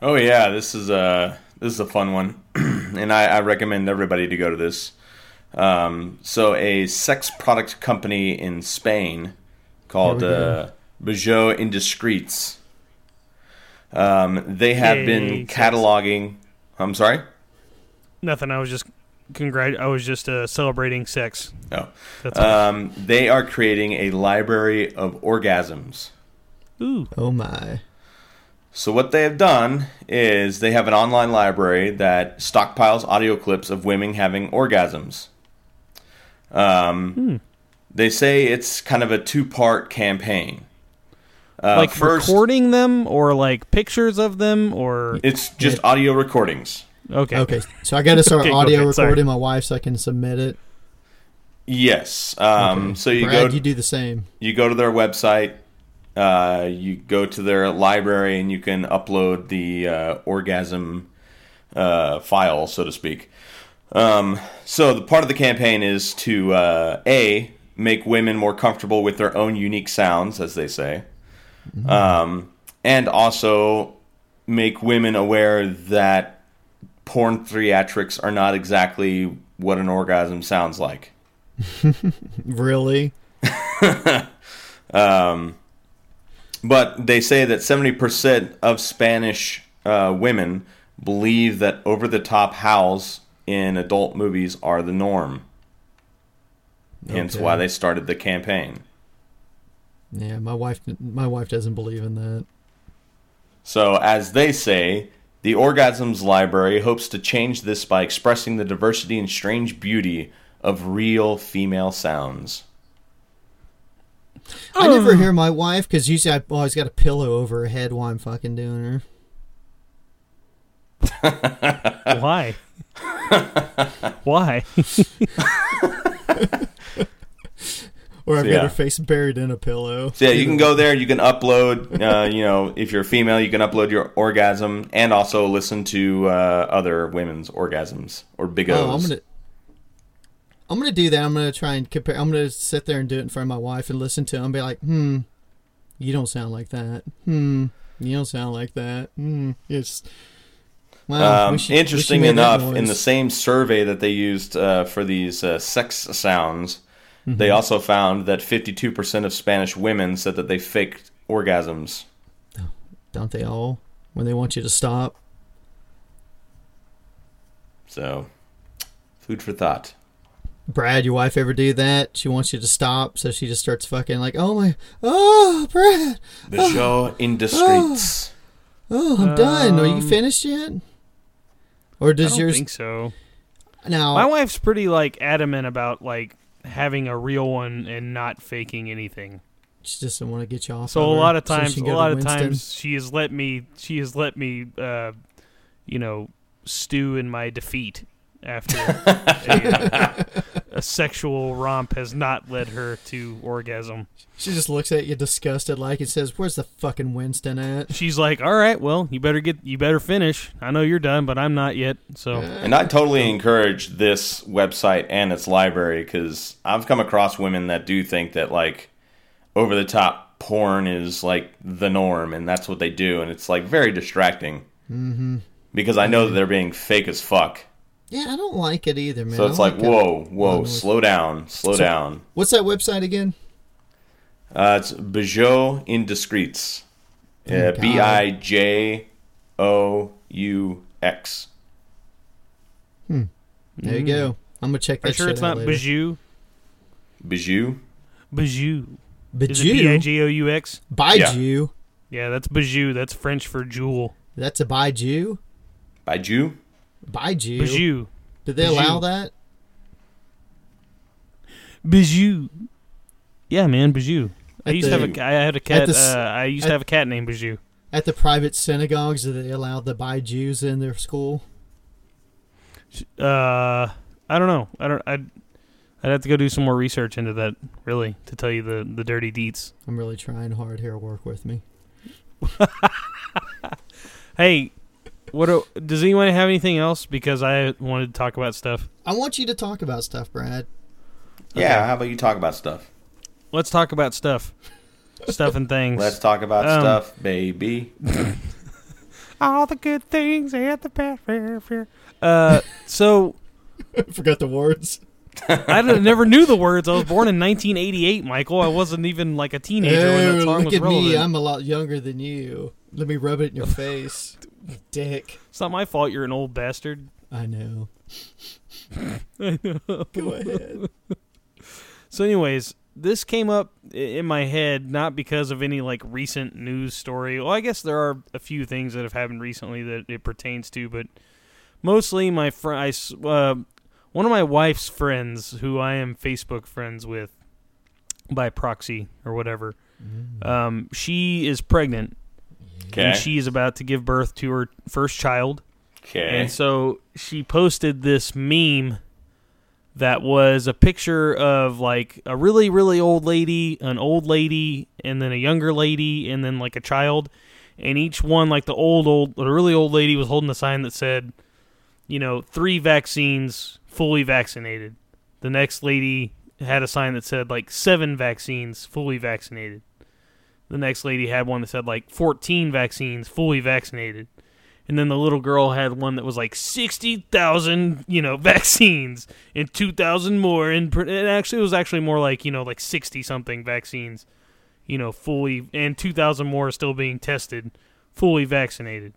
Oh yeah, this is a this is a fun one, and I, I recommend everybody to go to this. Um, so a sex product company in Spain called Here we uh, Bijoux Indiscrets. Um, they have Yay, been sex. cataloging. I'm sorry. Nothing. I was just congrat. I was just uh, celebrating sex. No. That's. Um, they are creating a library of orgasms. Ooh. Oh my. So what they have done is they have an online library that stockpiles audio clips of women having orgasms. Um, They say it's kind of a two-part campaign. Uh, like first, recording them or like pictures of them or it's just audio recordings. okay. Okay, so I got to start Okay, go audio ahead, sorry. recording my wife so I can submit it. Yes. Um, Okay. So you Brad, go you do the same. you go to their website, uh, you go to their library, and you can upload the uh, orgasm uh, file, so to speak. Um, so the part of the campaign is to uh, a make women more comfortable with their own unique sounds, as they say, um, and also make women aware that porn theatrics are not exactly what an orgasm sounds like. Really? Um, but they say that 70% of Spanish uh, women believe that over the top howls in adult movies are the norm. Hence why they started the campaign. Yeah, my wife. My wife doesn't believe in that. So, as they say, the Orgasms Library hopes to change this by expressing the diversity and strange beauty of real female sounds. I never hear my wife because usually I always got a pillow over her head while I'm fucking doing her. Why? Why? Or I've So, got yeah. her face buried in a pillow. So yeah, you can go there. You can upload. Uh, you know, if you're a female, you can upload your orgasm and also listen to uh, other women's orgasms or big O's. Oh, I'm gonna. I'm gonna do that. I'm gonna try and compare. I'm gonna sit there and do it in front of my wife and listen to it and be like, "Hmm, you don't sound like that. Hmm, you don't sound like that. Hmm, it's." Wow. Um, wish you- wish you interesting enough, in the same survey that they used uh, for these uh, sex sounds, Mm-hmm. they also found that 52% of Spanish women said that they faked orgasms. don't they all when they want you to stop? So, food for thought. Brad, your wife ever do that? She wants you to stop, so she just starts fucking like, "Oh my, oh Brad, The show in the streets. oh I'm done. Are you Um, finished yet?" Or I does don't yours think so. now? My wife's pretty like adamant about like having a real one and not faking anything. She just doesn't want to get you off. So of a lot of times, she a can go to lot of Winston. times, she has let me. She has let me, uh, you know, stew in my defeat after a, uh, a sexual romp has not led her to orgasm. She just looks at you disgusted, like and says, "Where's the fucking Winston at?" She's like, "All right, well, you better get, you better finish. I know you're done, but I'm not yet." So And I totally encourage this website and its library because I've come across women that do think that like over the top porn is like the norm and that's what they do, and it's like very distracting. Mm-hmm. Because I know that they're being fake as fuck. Yeah, I don't like it either, man. So it's like, it. whoa, whoa, noise. slow down, slow So- down. What's that website again? Uh, it's Bijoux Indiscrets. Oh, Uh, God. B I J O U X. There you go. I'm gonna check are that you sure shit it's out not later. Bijou? Bijou. Bijou. Is it B I Bijou, J O U X? Bijou. Yeah, that's Bijou. That's French for jewel. That's a Bijou. Bijou. Bijou. Bijou. Did they Bijou. allow that? Bijou. Yeah, man, Bijou. I At used to have a. I had a cat. the uh, I used at- to have a cat named Bijou. At the private synagogues, did they allow the Bijous in their school? Uh, I don't know. I don't. I'd. I'd have to go do some more research into that, really, to tell you the the dirty deets. I'm really trying hard here. Work with me. Hey, what do, does anyone have anything else? Because I wanted to talk about stuff. I want you to talk about stuff, Brad. Yeah, how about you talk about stuff? Let's talk about stuff, stuff and things. Let's talk about Um, stuff, baby. all the good things and the bad. fair, fair. Uh, so forgot the words. I never knew the words. I was born in 1988, Michael. I wasn't even like a teenager when that Oh, song look was at relevant. me. I'm a lot younger than you. Let me rub it in your face. Dick. It's not my fault. You're an old bastard. I know. I know. Go ahead. So, anyways, this came up in my head not because of any like recent news story. Well, I guess there are a few things that have happened recently that it pertains to, but mostly my friend, uh, one of my wife's friends, who I am Facebook friends with by proxy or whatever. Um, she is pregnant Okay. and she is about to give birth to her first child. okay. And so she posted this meme that was a picture of like a really, really old lady, an old lady, and then a younger lady, and then like a child. And each one, like the old, old, the really old lady was holding a sign that said, you know, three vaccines fully vaccinated. The next lady had a sign that said like seven vaccines fully vaccinated. The next lady had one that said like 14 vaccines fully vaccinated. And then the little girl had one that was like 60,000, you know, vaccines and 2,000 more. And pr- it actually it was actually more like, you know, like 60 something vaccines, you know, fully and 2,000 more still being tested, fully vaccinated.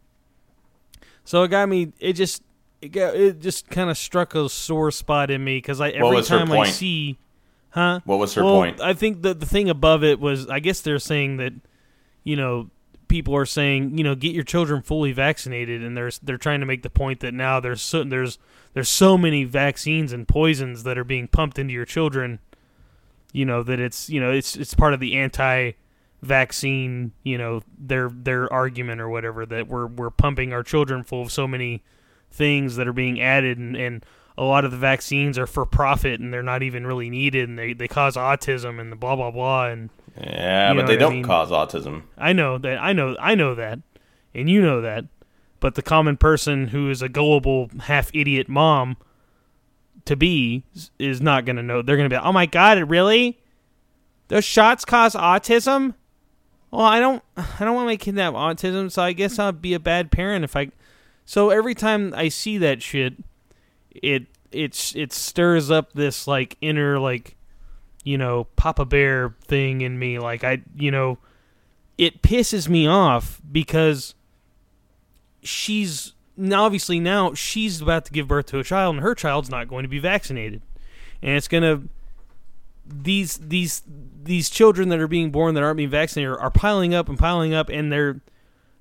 So it got me it just it got it just kind of struck a sore spot in me cuz I every time I see huh what was her well, point? I think that the thing above it was, I guess they're saying that, you know, people are saying, you know, get your children fully vaccinated, and there's they're trying to make the point that now there's so, there's there's so many vaccines and poisons that are being pumped into your children, you know, that it's you know it's it's part of the anti-vaccine, you know, their their argument or whatever that we're we're pumping our children full of so many things that are being added and. and a lot of the vaccines are for profit and they're not even really needed and they, they cause autism and the blah blah blah. And yeah, but they don't mean? cause autism. I know that I know I know that. And you know that. But the common person who is a gullible half idiot mom to be is not going to know. They're going to be oh my god it really? Those shots cause autism? Well I don't I don't want my kid to have autism so I guess I'll be a bad parent if I so every time I see that shit it it's it stirs up this like inner like you know papa bear thing in me. Like i you know it pisses me off because she's now obviously now she's about to give birth to a child and her child's not going to be vaccinated. And it's going to these these these children that are being born that aren't being vaccinated are, piling up and piling up and they're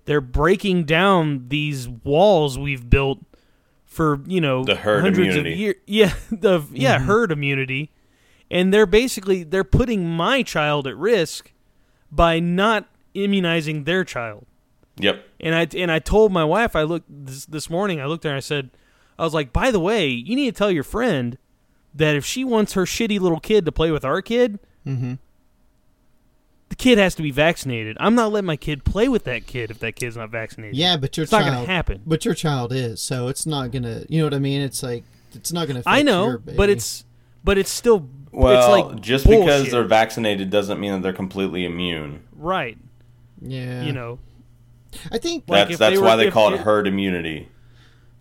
they're breaking down these walls we've built for you know The herd hundreds immunity. of years yeah the yeah herd immunity and they're basically they're putting my child at risk by not immunizing their child Yep. and I and I told my wife I looked this this morning. I looked at her and I said, I was like, by the way, you need to tell your friend that if she wants her shitty little kid to play with our kid, Mm-hmm. The kid has to be vaccinated. I'm not letting my kid play with that kid if that kid's not vaccinated. Yeah, but your it's not child, gonna happen. But your child is, so it's not gonna. You know what I mean? It's like it's not gonna. Affect I your know, baby. but it's but it's still Well, it's like just because they're vaccinated doesn't mean that they're completely immune. right. yeah. You know, I think Like, That's if that's they why were- they call it it- herd immunity.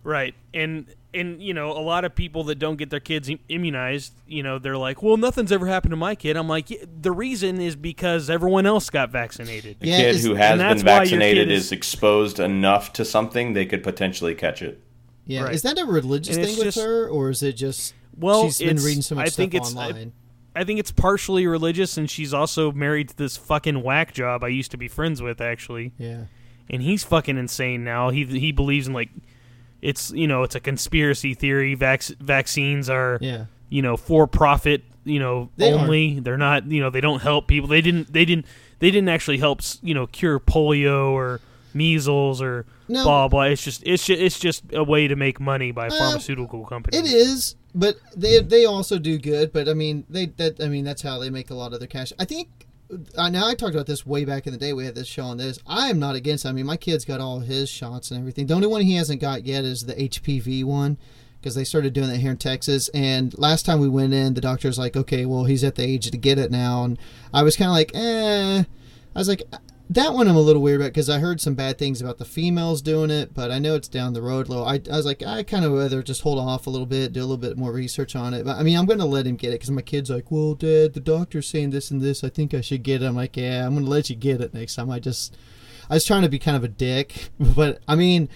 Right. And and you know, a lot of people that don't get their kids immunized, you know, they're like, "Well, nothing's ever happened to my kid." I'm like, yeah, "The reason is because everyone else got vaccinated." A Yeah, kid who has been that's why your vaccinated is, is- exposed enough to something they could potentially catch it. Yeah, Right. is that a religious And thing with just- her, or is it just Well, she's been reading so much I stuff think it's- I- online? I think it's partially religious and she's also married to this fucking whack job I used to be friends with actually. yeah, And he's fucking insane now. He he believes in like it's, you know, it's a conspiracy theory. Vac- vaccines are yeah, you know for profit you know They are. only they're not you know they don't help people they didn't they didn't they didn't actually help you know cure polio or measles or No. blah blah it's just it's just it's just a way to make money by Uh, pharmaceutical companies it is. But they they also do good. But I mean, they that I mean that's how they make a lot of their cash. I think. I know I talked about this way back in the day. We had this show on this. I am not against. it. I mean, my kid's got all his shots and everything. The only one he hasn't got yet is the HPV one because they started doing that here in Texas. And last time we went in, the doctor's like, "Okay, well, he's at the age to get it now." And I was kind of like, "Eh." I was like, that one I'm a little weird about because I heard some bad things about the females doing it, but I know it's down the road low. I, I was like, I kind of rather just hold off a little bit, do a little bit more research on it. But I mean, I'm going to let him get it because my kid's like, well, Dad, the doctor's saying this and this. I think I should get it. I'm like, yeah, I'm going to let you get it next time. I just, I was trying to be kind of a dick, but I mean,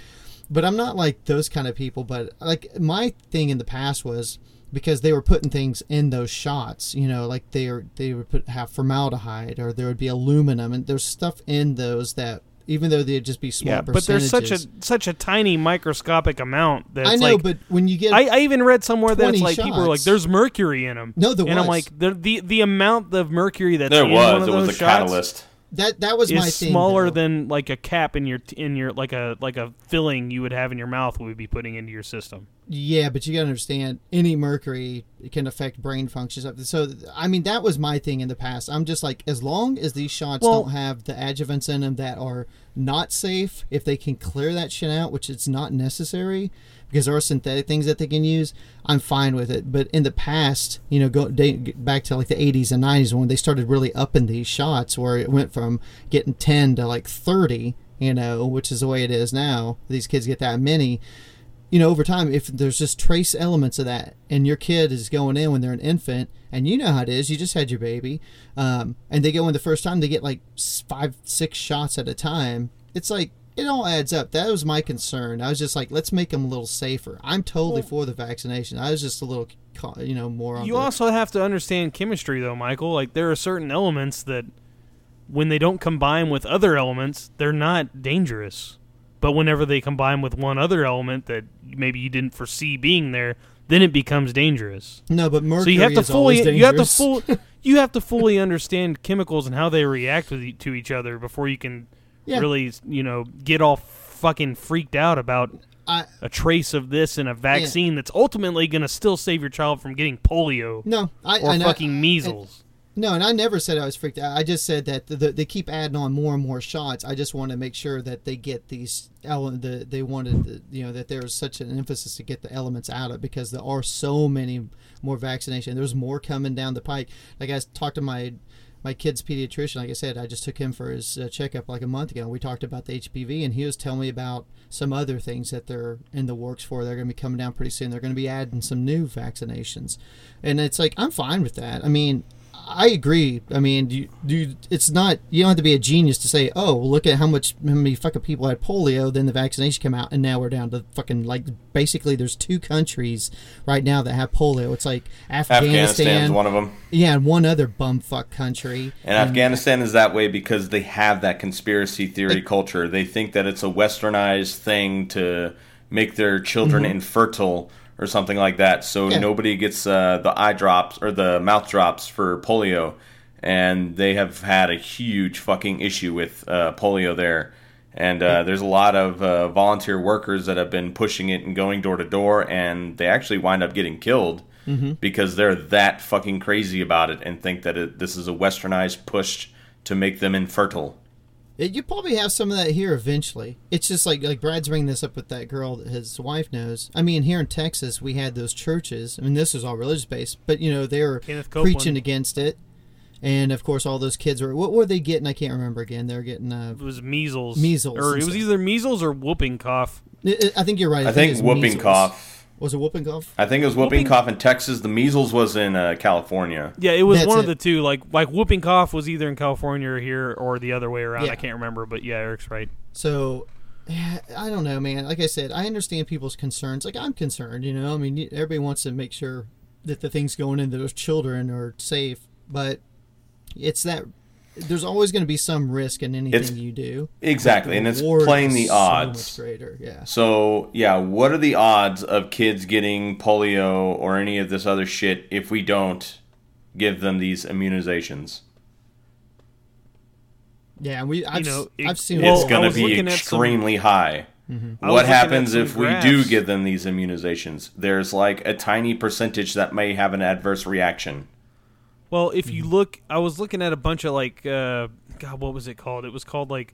but I'm not like those kind of people. But like my thing in the past was because they were putting things in those shots. You know, like they are they would put have formaldehyde or there would be aluminum, and there's stuff in those that even though they'd just be small Yeah, but there's such a such a tiny microscopic amount that I know, like but when you get I, I even read somewhere that it's 20 like people are like, "There's mercury in them." No, there and I'm like, the, the the amount of mercury that's There in one was. of It was a shots catalyst. That that was my thing. smaller though. than like a cap in your in your like a like a filling you would have in your mouth we would be putting into your system. Yeah, but you gotta understand, any mercury can affect brain functions. So, I mean, that was my thing in the past. I'm just like, as long as these shots Well- don't have the adjuvants in them that are not safe, if they can clear that shit out, which it's not necessary, because there are synthetic things that they can use, I'm fine with it. But in the past, you know, go date, back to like the 80s and 90s when they started really upping these shots, where it went from getting 10 to like 30, you know, which is the way it is now. These kids get that many you know, over time, if there's just trace elements of that, and your kid is going in when they're an infant, and you know how it is, you just had your baby, um, and they go in the first time, they get like five, six shots at a time. It's like it all adds up. That was my concern. I was just like, let's make them a little safer. I'm totally for the vaccination. I was just a little, you know, more on. You the, also have to understand chemistry, though, Michael. Like there are certain elements that, when they don't combine with other elements, they're not dangerous. But whenever they combine with one other element that maybe you didn't foresee being there, then it becomes dangerous. no, but mercury so you have to is always fully you have to dangerous. full you have to fully understand chemicals and how they react with e- to each other before you can Yeah. really you know get all fucking freaked out about I, a trace of this in a vaccine that's ultimately going to still save your child from getting polio no, I, or I fucking measles. No, and I never said I was freaked out. I just said that the, the, they keep adding on more and more shots. I just want to make sure that they get these ele- the they wanted the, you know that there was such an emphasis to get the elements out of because there are so many more vaccination. There's more coming down the pike. Like I talked to my my kid's pediatrician. Like I said, I just took him for his uh, checkup like a month ago. We talked about the HPV, and he was telling me about some other things that they're in the works for. They're going to be coming down pretty soon. They're going to be adding some new vaccinations, and it's like I'm fine with that. I mean, I agree. I mean, you, you, it's not you don't have to be a genius to say, oh, well, look at how much how many fucking people had polio. Then the vaccination came out, and now we're down to fucking like basically there's two countries right now that have polio. It's like Afghanistan, Afghanistan's one of them. yeah, and one other bumfuck country. And Afghanistan is that way because they have that conspiracy theory culture. They think that it's a westernized thing to make their children mm-hmm. infertile or something like that. So Mm-hmm. Yeah. nobody gets uh, the eye drops or the mouth drops for polio. And they have had a huge fucking issue with uh, polio there. And uh, there's a lot of uh, volunteer workers that have been pushing it and going door to door, and they actually wind up getting killed because they're that fucking crazy about it and think that it, this is a westernized push to make them infertile. It, you probably have some of that here eventually. It's just like like Brad's bringing this up with that girl that his wife knows. I mean, here in Texas, we had those churches. I mean, this was all religious based, but you know they were preaching against it, and of course, all those kids were. What were they getting? I can't remember again. They were getting. Uh, It was measles, Measles or it was stuff. either measles or whooping cough. I I think you're right. I think it's whooping measles. cough. Was it whooping cough? I think it was whooping, Whooping- cough in Texas. The measles was in uh, California. Yeah, it was That's one of the two. Like like whooping cough was either in California or here or the other way around. Yeah. I can't remember, but yeah, Eric's right. So, yeah, I don't know, man. Like I said, I understand people's concerns. Like I'm concerned, you know. I mean, everybody wants to make sure that the things going into those children are safe, but it's that there's always going to be some risk in anything It's- you do. Exactly, and it's playing is the so odds. much greater, yeah. So, yeah, what are the odds of kids getting polio or any of this other shit if we don't give them these immunizations? Yeah, we I've, know, it- I've seen it's I going to be looking at some- extremely high. Mm-hmm. I was What happens some if we do give them these immunizations? There's like a tiny percentage that may have an adverse reaction. Well, if Mm-hmm. you look, I was looking at a bunch of like, uh, God, what was it called? It was called like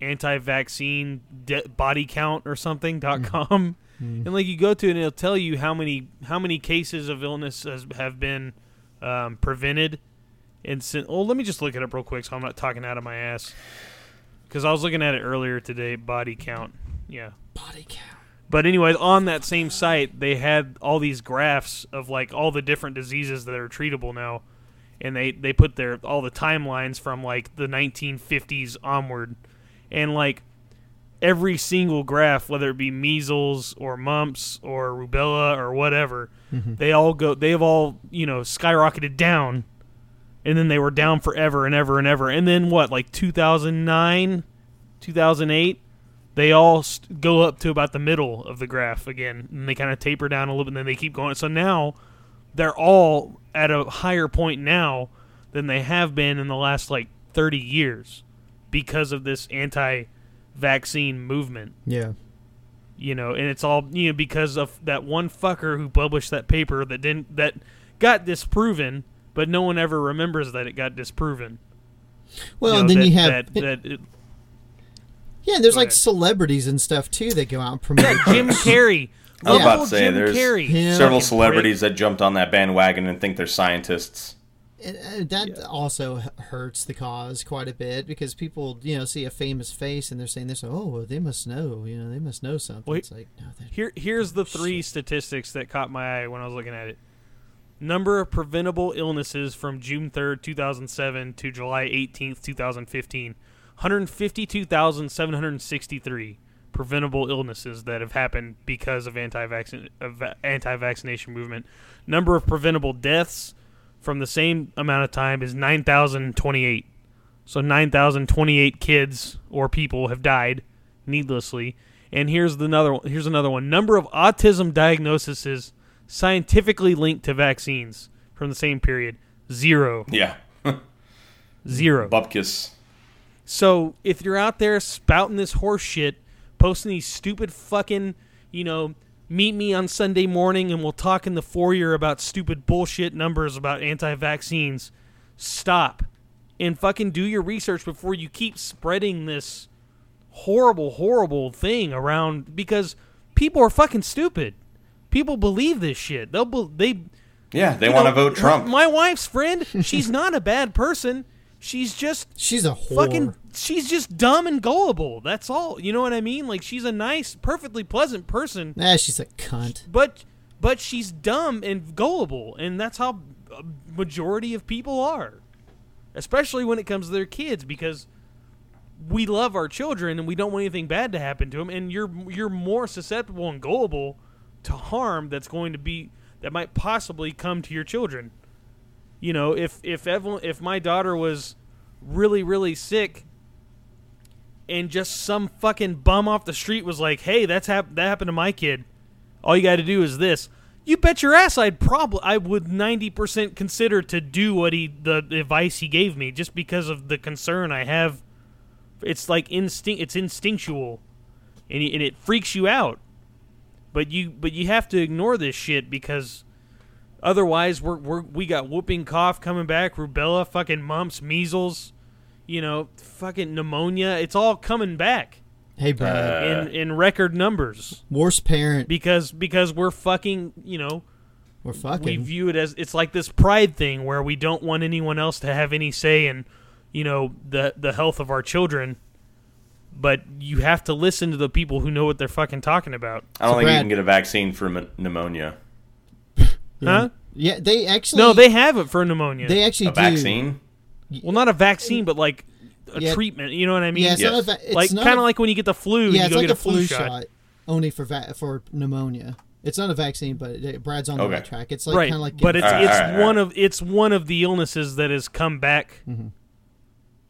anti-vaccine de- body count or something dot Mm-hmm. com, and like you go to it and it'll tell you how many how many cases of illness has, have been um, prevented. And sin- oh, let me just look it up real quick so I'm not talking out of my ass. Because I was looking at it earlier today, body count. Yeah. body count. But anyways, on that same site, they had all these graphs of like all the different diseases that are treatable now, and they they put their all the timelines from like the 1950s onward, and like every single graph, whether it be measles or mumps or rubella or whatever, mm-hmm. they all go. They've all you know skyrocketed down, and then they were down forever and ever and ever. And then what, like 2009, 2008, they all st- go up to about the middle of the graph again, and they kind of taper down a little bit, and then they keep going. So now they're all at a higher point now than they have been in the last like 30 years because of this anti-vaccine movement Yeah. you know and it's all you know because of that one fucker who published that paper that didn't that got disproven but no one ever remembers that it got disproven Well, know, and then that- you have that, that it, yeah. There's like ahead. celebrities and stuff too that go out and promote. yeah, Jim Carrey I was about to say, Jim there's Carrey. Several Fucking celebrities that jumped on that bandwagon and think they're scientists. And, uh, that also hurts the cause quite a bit because people, you know, see a famous face and they're saying this. Oh, well, they must know. You know, they must know something. Wait. It's like no, Here, here's the three statistics that caught my eye when I was looking at it. Number of preventable illnesses from June 3rd, 2007 to July 18th, 2015. 152,763 preventable illnesses that have happened because of anti-vaccine of anti-vaccination movement. Number of preventable deaths from the same amount of time is 9,028. So 9,028 kids or people have died needlessly. And here's the another one. Here's another one. Number of autism diagnoses scientifically linked to vaccines from the same period. Zero. Yeah. Zero. Bupkis. So if you're out there spouting this horse shit, posting these stupid fucking, you know, meet me on Sunday morning and we'll talk in the foyer about stupid bullshit numbers about anti-vaccines, stop and fucking do your research before you keep spreading this horrible, horrible thing around because people are fucking stupid. People believe this shit. They'll be, they Yeah, they want to vote Trump. My wife's friend, she's not a bad person. She's just she's a whore. fucking she's just dumb and gullible. That's all. You know what I mean? Like she's a nice, perfectly pleasant person, Nah, she's a cunt. but but she's dumb and gullible, and that's how a majority of people are. Especially when it comes to their kids because we love our children and we don't want anything bad to happen to them and you're you're more susceptible and gullible to harm that's going to be that might possibly come to your children. You know, if if Evelyn, if my daughter was really really sick and just some fucking bum off the street was like, "Hey, that's hap- that happened to my kid." All you got to do is this. You bet your ass I'd probably I would 90% consider to do what he the advice he gave me just because of the concern I have. It's like instinct it's instinctual and, and it freaks you out. But you but you have to ignore this shit because otherwise we're, we're we got whooping cough coming back, rubella, fucking mumps, measles, you know, fucking pneumonia. It's all coming back Hey, Brad. Uh, in in record numbers worst parent. because because we're fucking, you know, We're fucking. we view it as it's like this pride thing where we don't want anyone else to have any say in, you know, the the health of our children. But you have to listen to the people who know what they're fucking talking about. I don't So think you can get a vaccine for m- pneumonia. Huh? yeah, they actually. No, they have it for pneumonia. They actually A do. vaccine? Well, not a vaccine, but like a Yeah. treatment. You know what I mean? Yeah, it's Yes. not a va- it's like not kind of like when you get the flu, yeah, you it's go like get a a flu, shot. only for va- for pneumonia. It's not a vaccine, but it, Brad's on the Okay. right track. It's like right, kind of like but it's Alright, it's alright, alright. one of it's one of the illnesses that has come back Mm-hmm.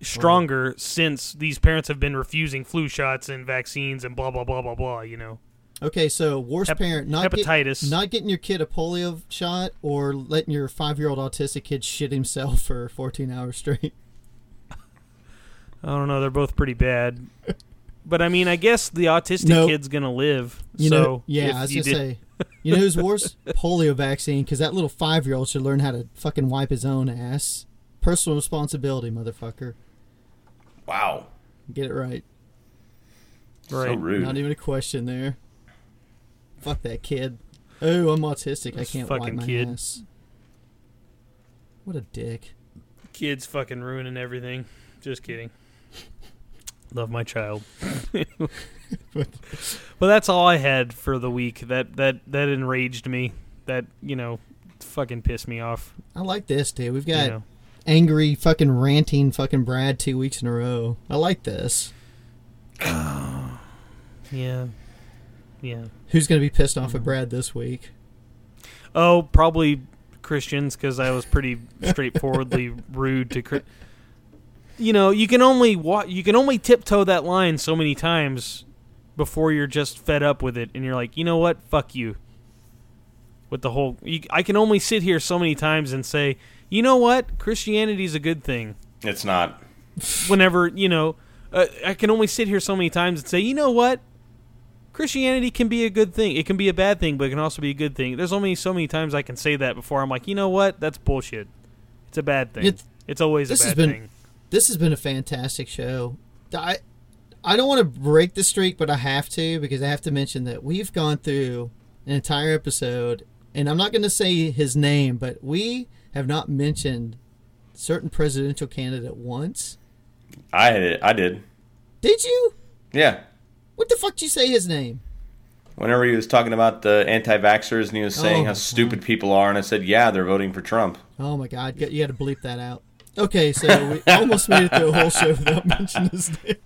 stronger since these parents have been refusing flu shots and vaccines and blah blah blah blah blah. You know, okay. So worst Hep- parent not get- not getting your kid a polio shot, or letting your five year old autistic kid shit himself for fourteen hours straight. I don't know. They're both pretty bad. But I mean, I guess the autistic No. kid's gonna live. You so know, yeah, I was you gonna did- say. You know who's worse? polio vaccine, because that little five year old should learn how to fucking wipe his own ass. Personal responsibility, motherfucker. Wow. Get it right. So Right. rude. Not even a question there. Fuck that kid. Oh, I'm autistic. This I can't wipe my kid. ass. What a dick. kids fucking ruining everything. Just kidding. Love my child. but that's all I had for the week. That that that enraged me. That you know, fucking pissed me off. I like this, dude. We've You got know. angry, fucking ranting, fucking Brad two weeks in a row. I like this. Yeah. Yeah. Who's going to be pissed off at Brad this week? Oh, probably Christians because I was pretty straightforwardly rude to. Chri- you know, you can only wa- you can only tiptoe that line so many times before you're just fed up with it, and you're like, you know what, fuck you. With the whole, you, I can only sit here so many times and say, you know what, Christianity's a good thing. It's not. Whenever you know, uh, I can only sit here so many times and say, you know what, Christianity can be a good thing. It can be a bad thing, but it can also be a good thing. There's only so many times I can say that before I'm like, you know what? That's bullshit. It's a bad thing. It's- It's, always a this has been- thing. This has been a fantastic show. I I don't want to break the streak, but I have to because I have to mention that we've gone through an entire episode, and I'm not going to say his name, but we have not mentioned certain presidential candidate once. I did. I did. Did you? Yeah. What the fuck did you say his name? Whenever he was talking about the anti-vaxxers and he was oh saying Oh, how stupid people are, and I said, "Yeah, they're voting for Trump." Oh my god, you got to bleep that out. Okay, so we almost made it through a whole show without mentioning his name.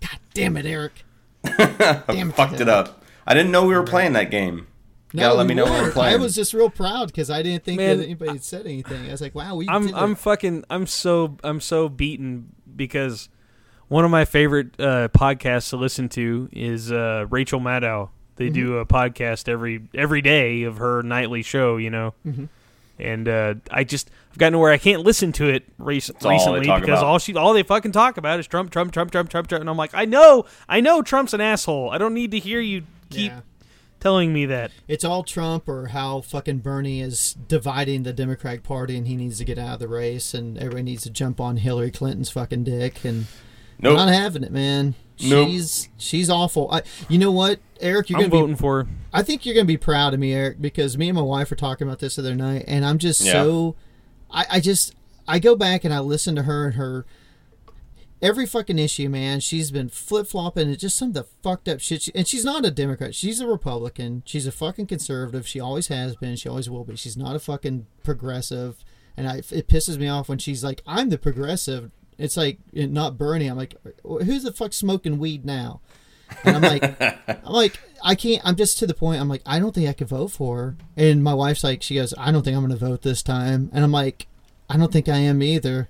God damn it, Eric. Damn it. Fucked it up. I didn't know we were playing that game. You gotta let me know when we're weren't. playing. I was just real proud because I didn't think Man, that anybody had said anything. I was like, wow, we I'm did I'm it. fucking I'm so I'm so beaten because one of my favorite uh, podcasts to listen to is uh, Rachel Maddow. They Mm-hmm. do a podcast every every day of her nightly show, you know. Mm-hmm. And uh, I just I've gotten to where I can't listen to it rec- recently talk because about. all she all they fucking talk about is Trump, Trump, Trump, Trump, Trump, Trump, and I'm like, I know, I know Trump's an asshole. I don't need to hear you keep Yeah. telling me that. It's all Trump or how fucking Bernie is dividing the Democratic Party and he needs to get out of the race and everybody needs to jump on Hillary Clinton's fucking dick and Nope. Not having it, man. Nope. She's she's awful. I, you know what, Eric? You're I'm gonna be voting for. I think you're gonna be proud of me, Eric, because me and my wife were talking about this the other night, and I'm just Yeah. so. I, I just I go back and I listen to her and her every fucking issue, man. She's been flip flopping and just some of the fucked up shit. She, and she's not a Democrat. She's a Republican. She's a fucking conservative. She always has been. She always will be. She's not a fucking progressive. And I, it pisses me off when she's like, "I'm the progressive." It's like not Bernie. I'm like, who's the fuck smoking weed now? And I'm like, I'm like, I can't. I'm just to the point. I'm like, I don't think I could vote for her. And my wife's like, she goes, I don't think I'm going to vote this time. And I'm like, I don't think I am either.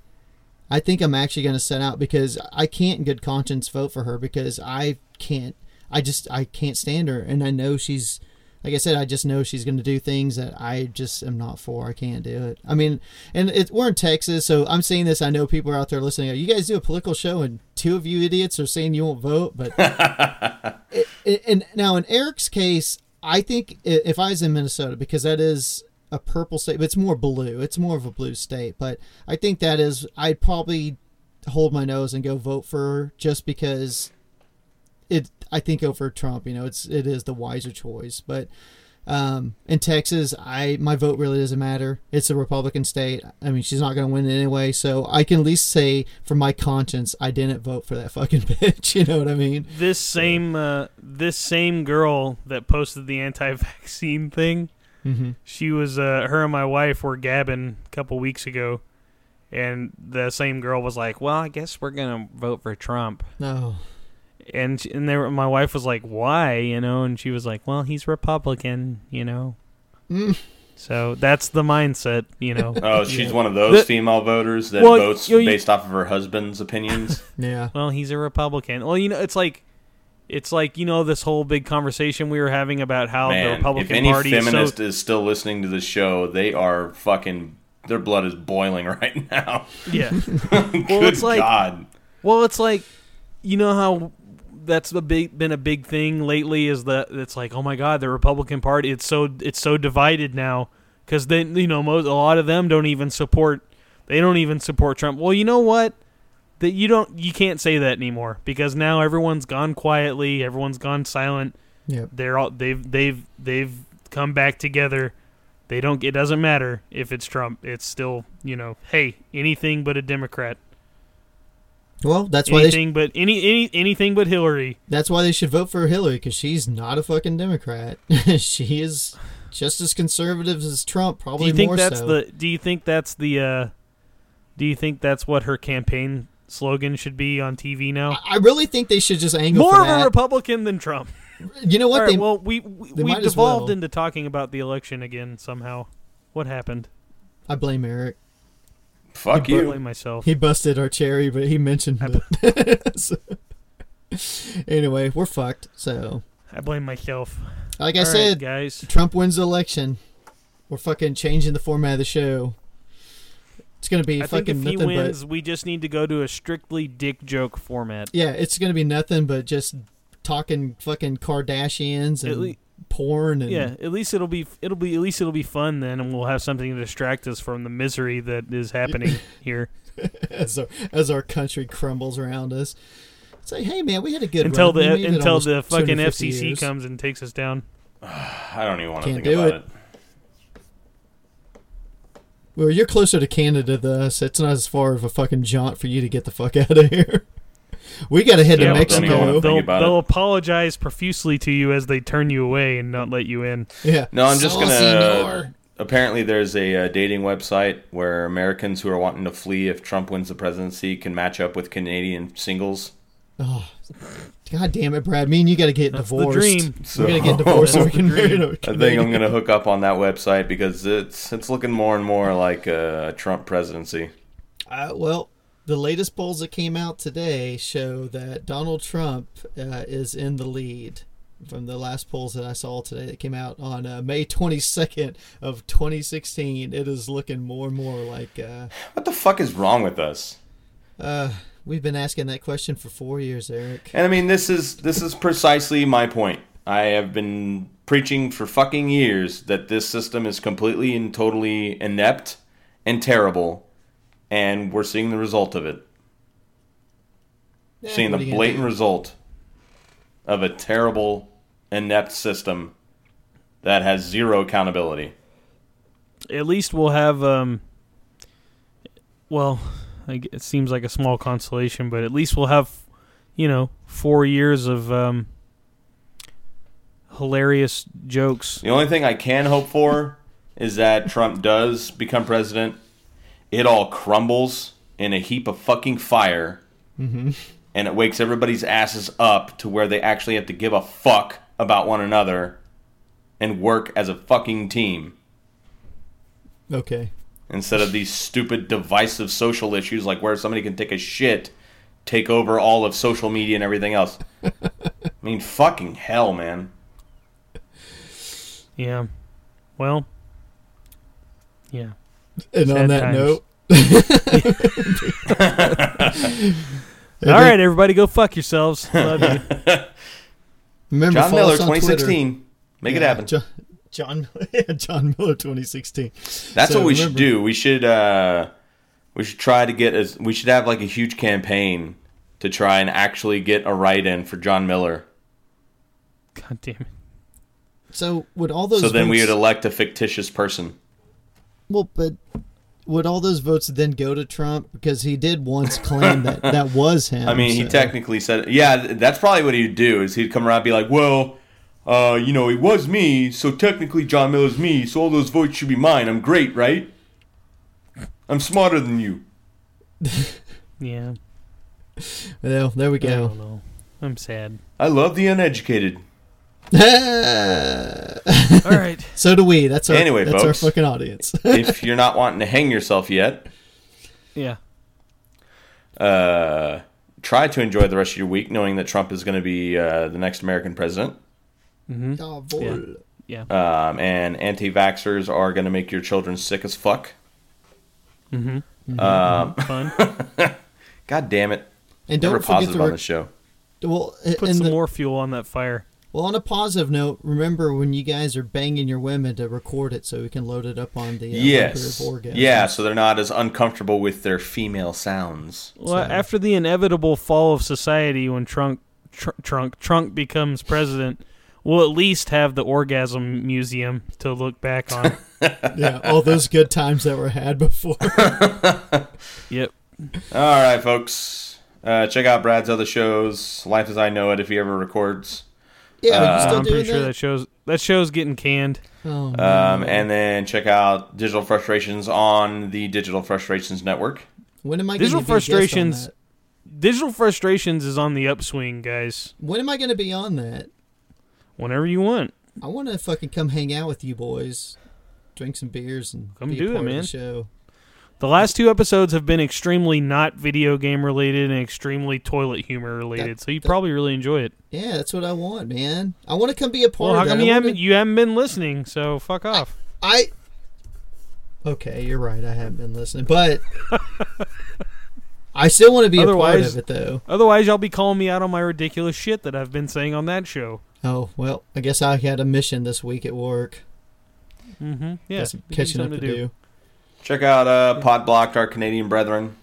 I think I'm actually going to set out because I can't, in good conscience, vote for her because I can't. I just I can't stand her, and I know she's. Like I said, I just know she's going to do things that I just am not for. I can't do it. I mean, and it, we're in Texas, so I'm saying this. I know people are out there listening. You guys do a political show, and two of you idiots are saying you won't vote. But it, it- and now in Eric's case, I think if I was in Minnesota, because that is a purple state, but it's more blue. It's more of a blue state. But I think that is, I'd probably hold my nose and go vote for her just because it. I think over Trump, you know, it's it is the wiser choice. But um, in Texas, I my vote really doesn't matter. It's a Republican state. I mean, she's not going to win anyway, so I can at least say for my conscience, I didn't vote for that fucking bitch. You know what I mean? This same uh, this same girl that posted the anti-vaccine thing, Mm-hmm. she was uh, her and my wife were gabbing a couple weeks ago, and the same girl was like, "Well, I guess we're gonna vote for Trump." No. And she, and they were, my wife was like, "Why?" You know, and she was like, "Well, he's Republican." You know. Mm. So that's the mindset, you know. Oh, she's Yeah. one of those The- female voters that Well, votes you you- based off of her husband's opinions. Yeah. well, he's a Republican. Well, you know, it's like it's like you know this whole big conversation we were having about how the Man, Republican if any Party is so feminist is still listening to the show, they are fucking. Their blood is boiling right now. yeah. Good it's like- God. Well, it's like you know how that's a big been a big thing lately is that it's like oh my god the Republican Party it's so it's so divided now because then you know most a lot of them don't even support they don't even support Trump. Well, you know what that you don't you can't say that anymore because now everyone's gone quietly, everyone's gone silent. Yep. They're all they've they've they've come back together. They don't. It doesn't matter if it's Trump. It's still you know hey anything but a Democrat. Well, that's why they sh- anything but any any anything but Hillary. that's why they should vote for Hillary because she's not a fucking Democrat. she is just as conservative as Trump, Probably. Do you think more that's so. the? Do you think that's the? uh Do you think that's what her campaign slogan should be on TV now. I really think they should just angle More for of a. Republican than Trump. you know what? Right, they, well, we we, we devolved well. into talking about the election again somehow. What happened? I blame Eric. Fuck I you. blame myself. He busted our cherry, but he mentioned I- it. So- anyway, we're fucked. So, I blame myself. like I All right, said, guys. Trump wins the election. We're fucking changing the format of the show. It's gonna be I think fucking if he nothing wins, but we just need to go to a strictly dick joke format. yeah, it's gonna be nothing but just talking fucking Kardashians At and lea- porn and Yeah, at least it'll be it'll be at least it'll be fun then, and we'll have something to distract us from the misery that is happening here. as our as our country crumbles around us. Say, hey man, we had a good until run. We the made until almost the fucking FCC years. comes and takes us down. I don't even want to Can't think do about it. it. Well, you're closer to Canada than us. It's not as far of a fucking jaunt for you to get the fuck out of here. We got to head Yeah, to but don't even wanna Mexico. they'll they'll apologize profusely to you as they turn you away and not let you in. Yeah. No, I'm just gonna. senor. Apparently, there's a, uh dating website where Americans who are wanting to flee if Trump wins the presidency can match up with Canadian singles. Oh, God damn it, Brad! Me and you got to get That's the divorced. dream. So We got to get divorced so we can the marry dream. a I think I'm gonna hook up on that website because it's it's looking more and more like a Trump presidency. Uh, well, the latest polls that came out today show that Donald Trump uh, is in the lead. From the last polls that I saw today that came out on uh, May 22nd of 2016, it is looking more and more like uh, What the fuck is wrong with us? uh, we've been asking that question for four years, Eric. And I mean, this is this is precisely my point. I have been preaching for fucking years that this system is completely and totally inept and terrible, and we're seeing the result of it. Yeah, seeing the are you gonna blatant result of a terrible, inept system that has zero accountability. At least we'll have um. Well, I g it seems like a small consolation, but at least we'll have, you know, four years of um. Hilarious jokes. The only thing I can hope for is that Trump does become president. It all crumbles in a heap of fucking fire, mm-hmm. and it wakes everybody's asses up to where they actually have to give a fuck about one another and work as a fucking team Okay. instead of these stupid divisive social issues like where somebody can take a shit, take over all of social media and everything else. I mean, fucking hell, man. Yeah. Well. Yeah. And on that times. note, All right, everybody, go fuck yourselves. Love you. remember John Miller, us Twitter. 2016. Make it happen. John, John, John Miller, 2016. That's So what we should do. We should uh we should try to get as we should have like a huge campaign to try and actually get a write in for John Miller. God damn it. So would all those So then we would elect a fictitious person. Well, but would all those votes then go to Trump because he did once claim that that was him? I mean, he technically said, yeah, that's probably what he'd do. Is he'd come around and be like, well, uh, you know, it was me, so technically John Miller's me, so all those votes should be mine. I'm great, right? I'm smarter than you. Yeah. Well, there we I go. don't know. I'm sad. I love the uneducated. All right. so do we. That's our Anyway, that's our fucking audience. if you're not wanting to hang yourself yet, Yeah. uh, try to enjoy the rest of your week, knowing that Trump is going to be uh, the next American president. Mm-hmm. Oh, boy. Yeah. Um, and anti-vaxxers are going to make your children sick as fuck. Mm-hmm. Um, Fun. God damn it! And don't forget positive to on re- the show. well, Put and some the- more fuel on that fire. Well. On a positive note, remember when you guys are banging your women to record it so we can load it up on the uh, yes, Library yeah. So they're not as uncomfortable with their female sounds. Well, So- after the inevitable fall of society when Trump tr- Trump Trump becomes president, we'll at least have the orgasm museum to look back on. yeah, all those good times that were had before. yep. All right, folks. Uh, check out Brad's other shows, Life as I Know It, if he ever records. Yeah, are you Uh, I'm doing pretty sure that? that shows that show's getting canned. Oh, no. Um, and then check out Digital Frustrations on the Digital Frustrations Network. when am I Digital going to be a guest on Frustrations- that? Digital Frustrations is on the upswing, guys. When am I going to be on that? Whenever you want. I want to fucking come hang out with you boys, drink some beers, and Come be do a it, part of man. the show. The last two episodes have been extremely not video game related and extremely toilet humor related, so you that- probably really enjoy it. Yeah, that's what I want, man. I want to come be a part Well, of that. come you haven't you haven't been listening? So fuck off. I. Okay, you're right. I haven't been listening, but I still want to be a part Otherwise- of it, though. Otherwise, y'all be calling me out on my ridiculous shit that I've been saying on that show. Oh well, I guess I had a mission this week at work. Mm-hmm. Yeah, Got some gives you catching up to something do. Check out uh, Pod Blocked, our Canadian brethren.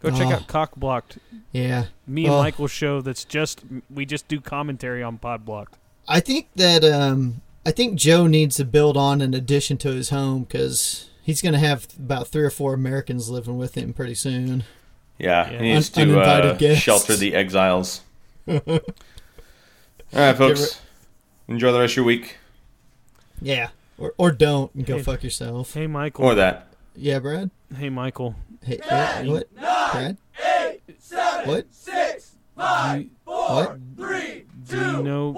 Go check Oh. out Cock Blocked, Yeah, me and Oh. Michael's show. That's just we just do commentary on Pod Blocked. I think that um, I think Joe needs to build on an addition to his home because he's going to have about three or four Americans living with him pretty soon. Yeah, Yeah. he needs Un- to uninvited uh, shelter the exiles. All right, folks. Enjoy the rest of your week. Yeah, or or don't and go Hey. fuck yourself. Hey, Michael. Or that. Yeah, Brad. Hey, Michael. Hey, what? what? Brad? what? Do you, What? do you know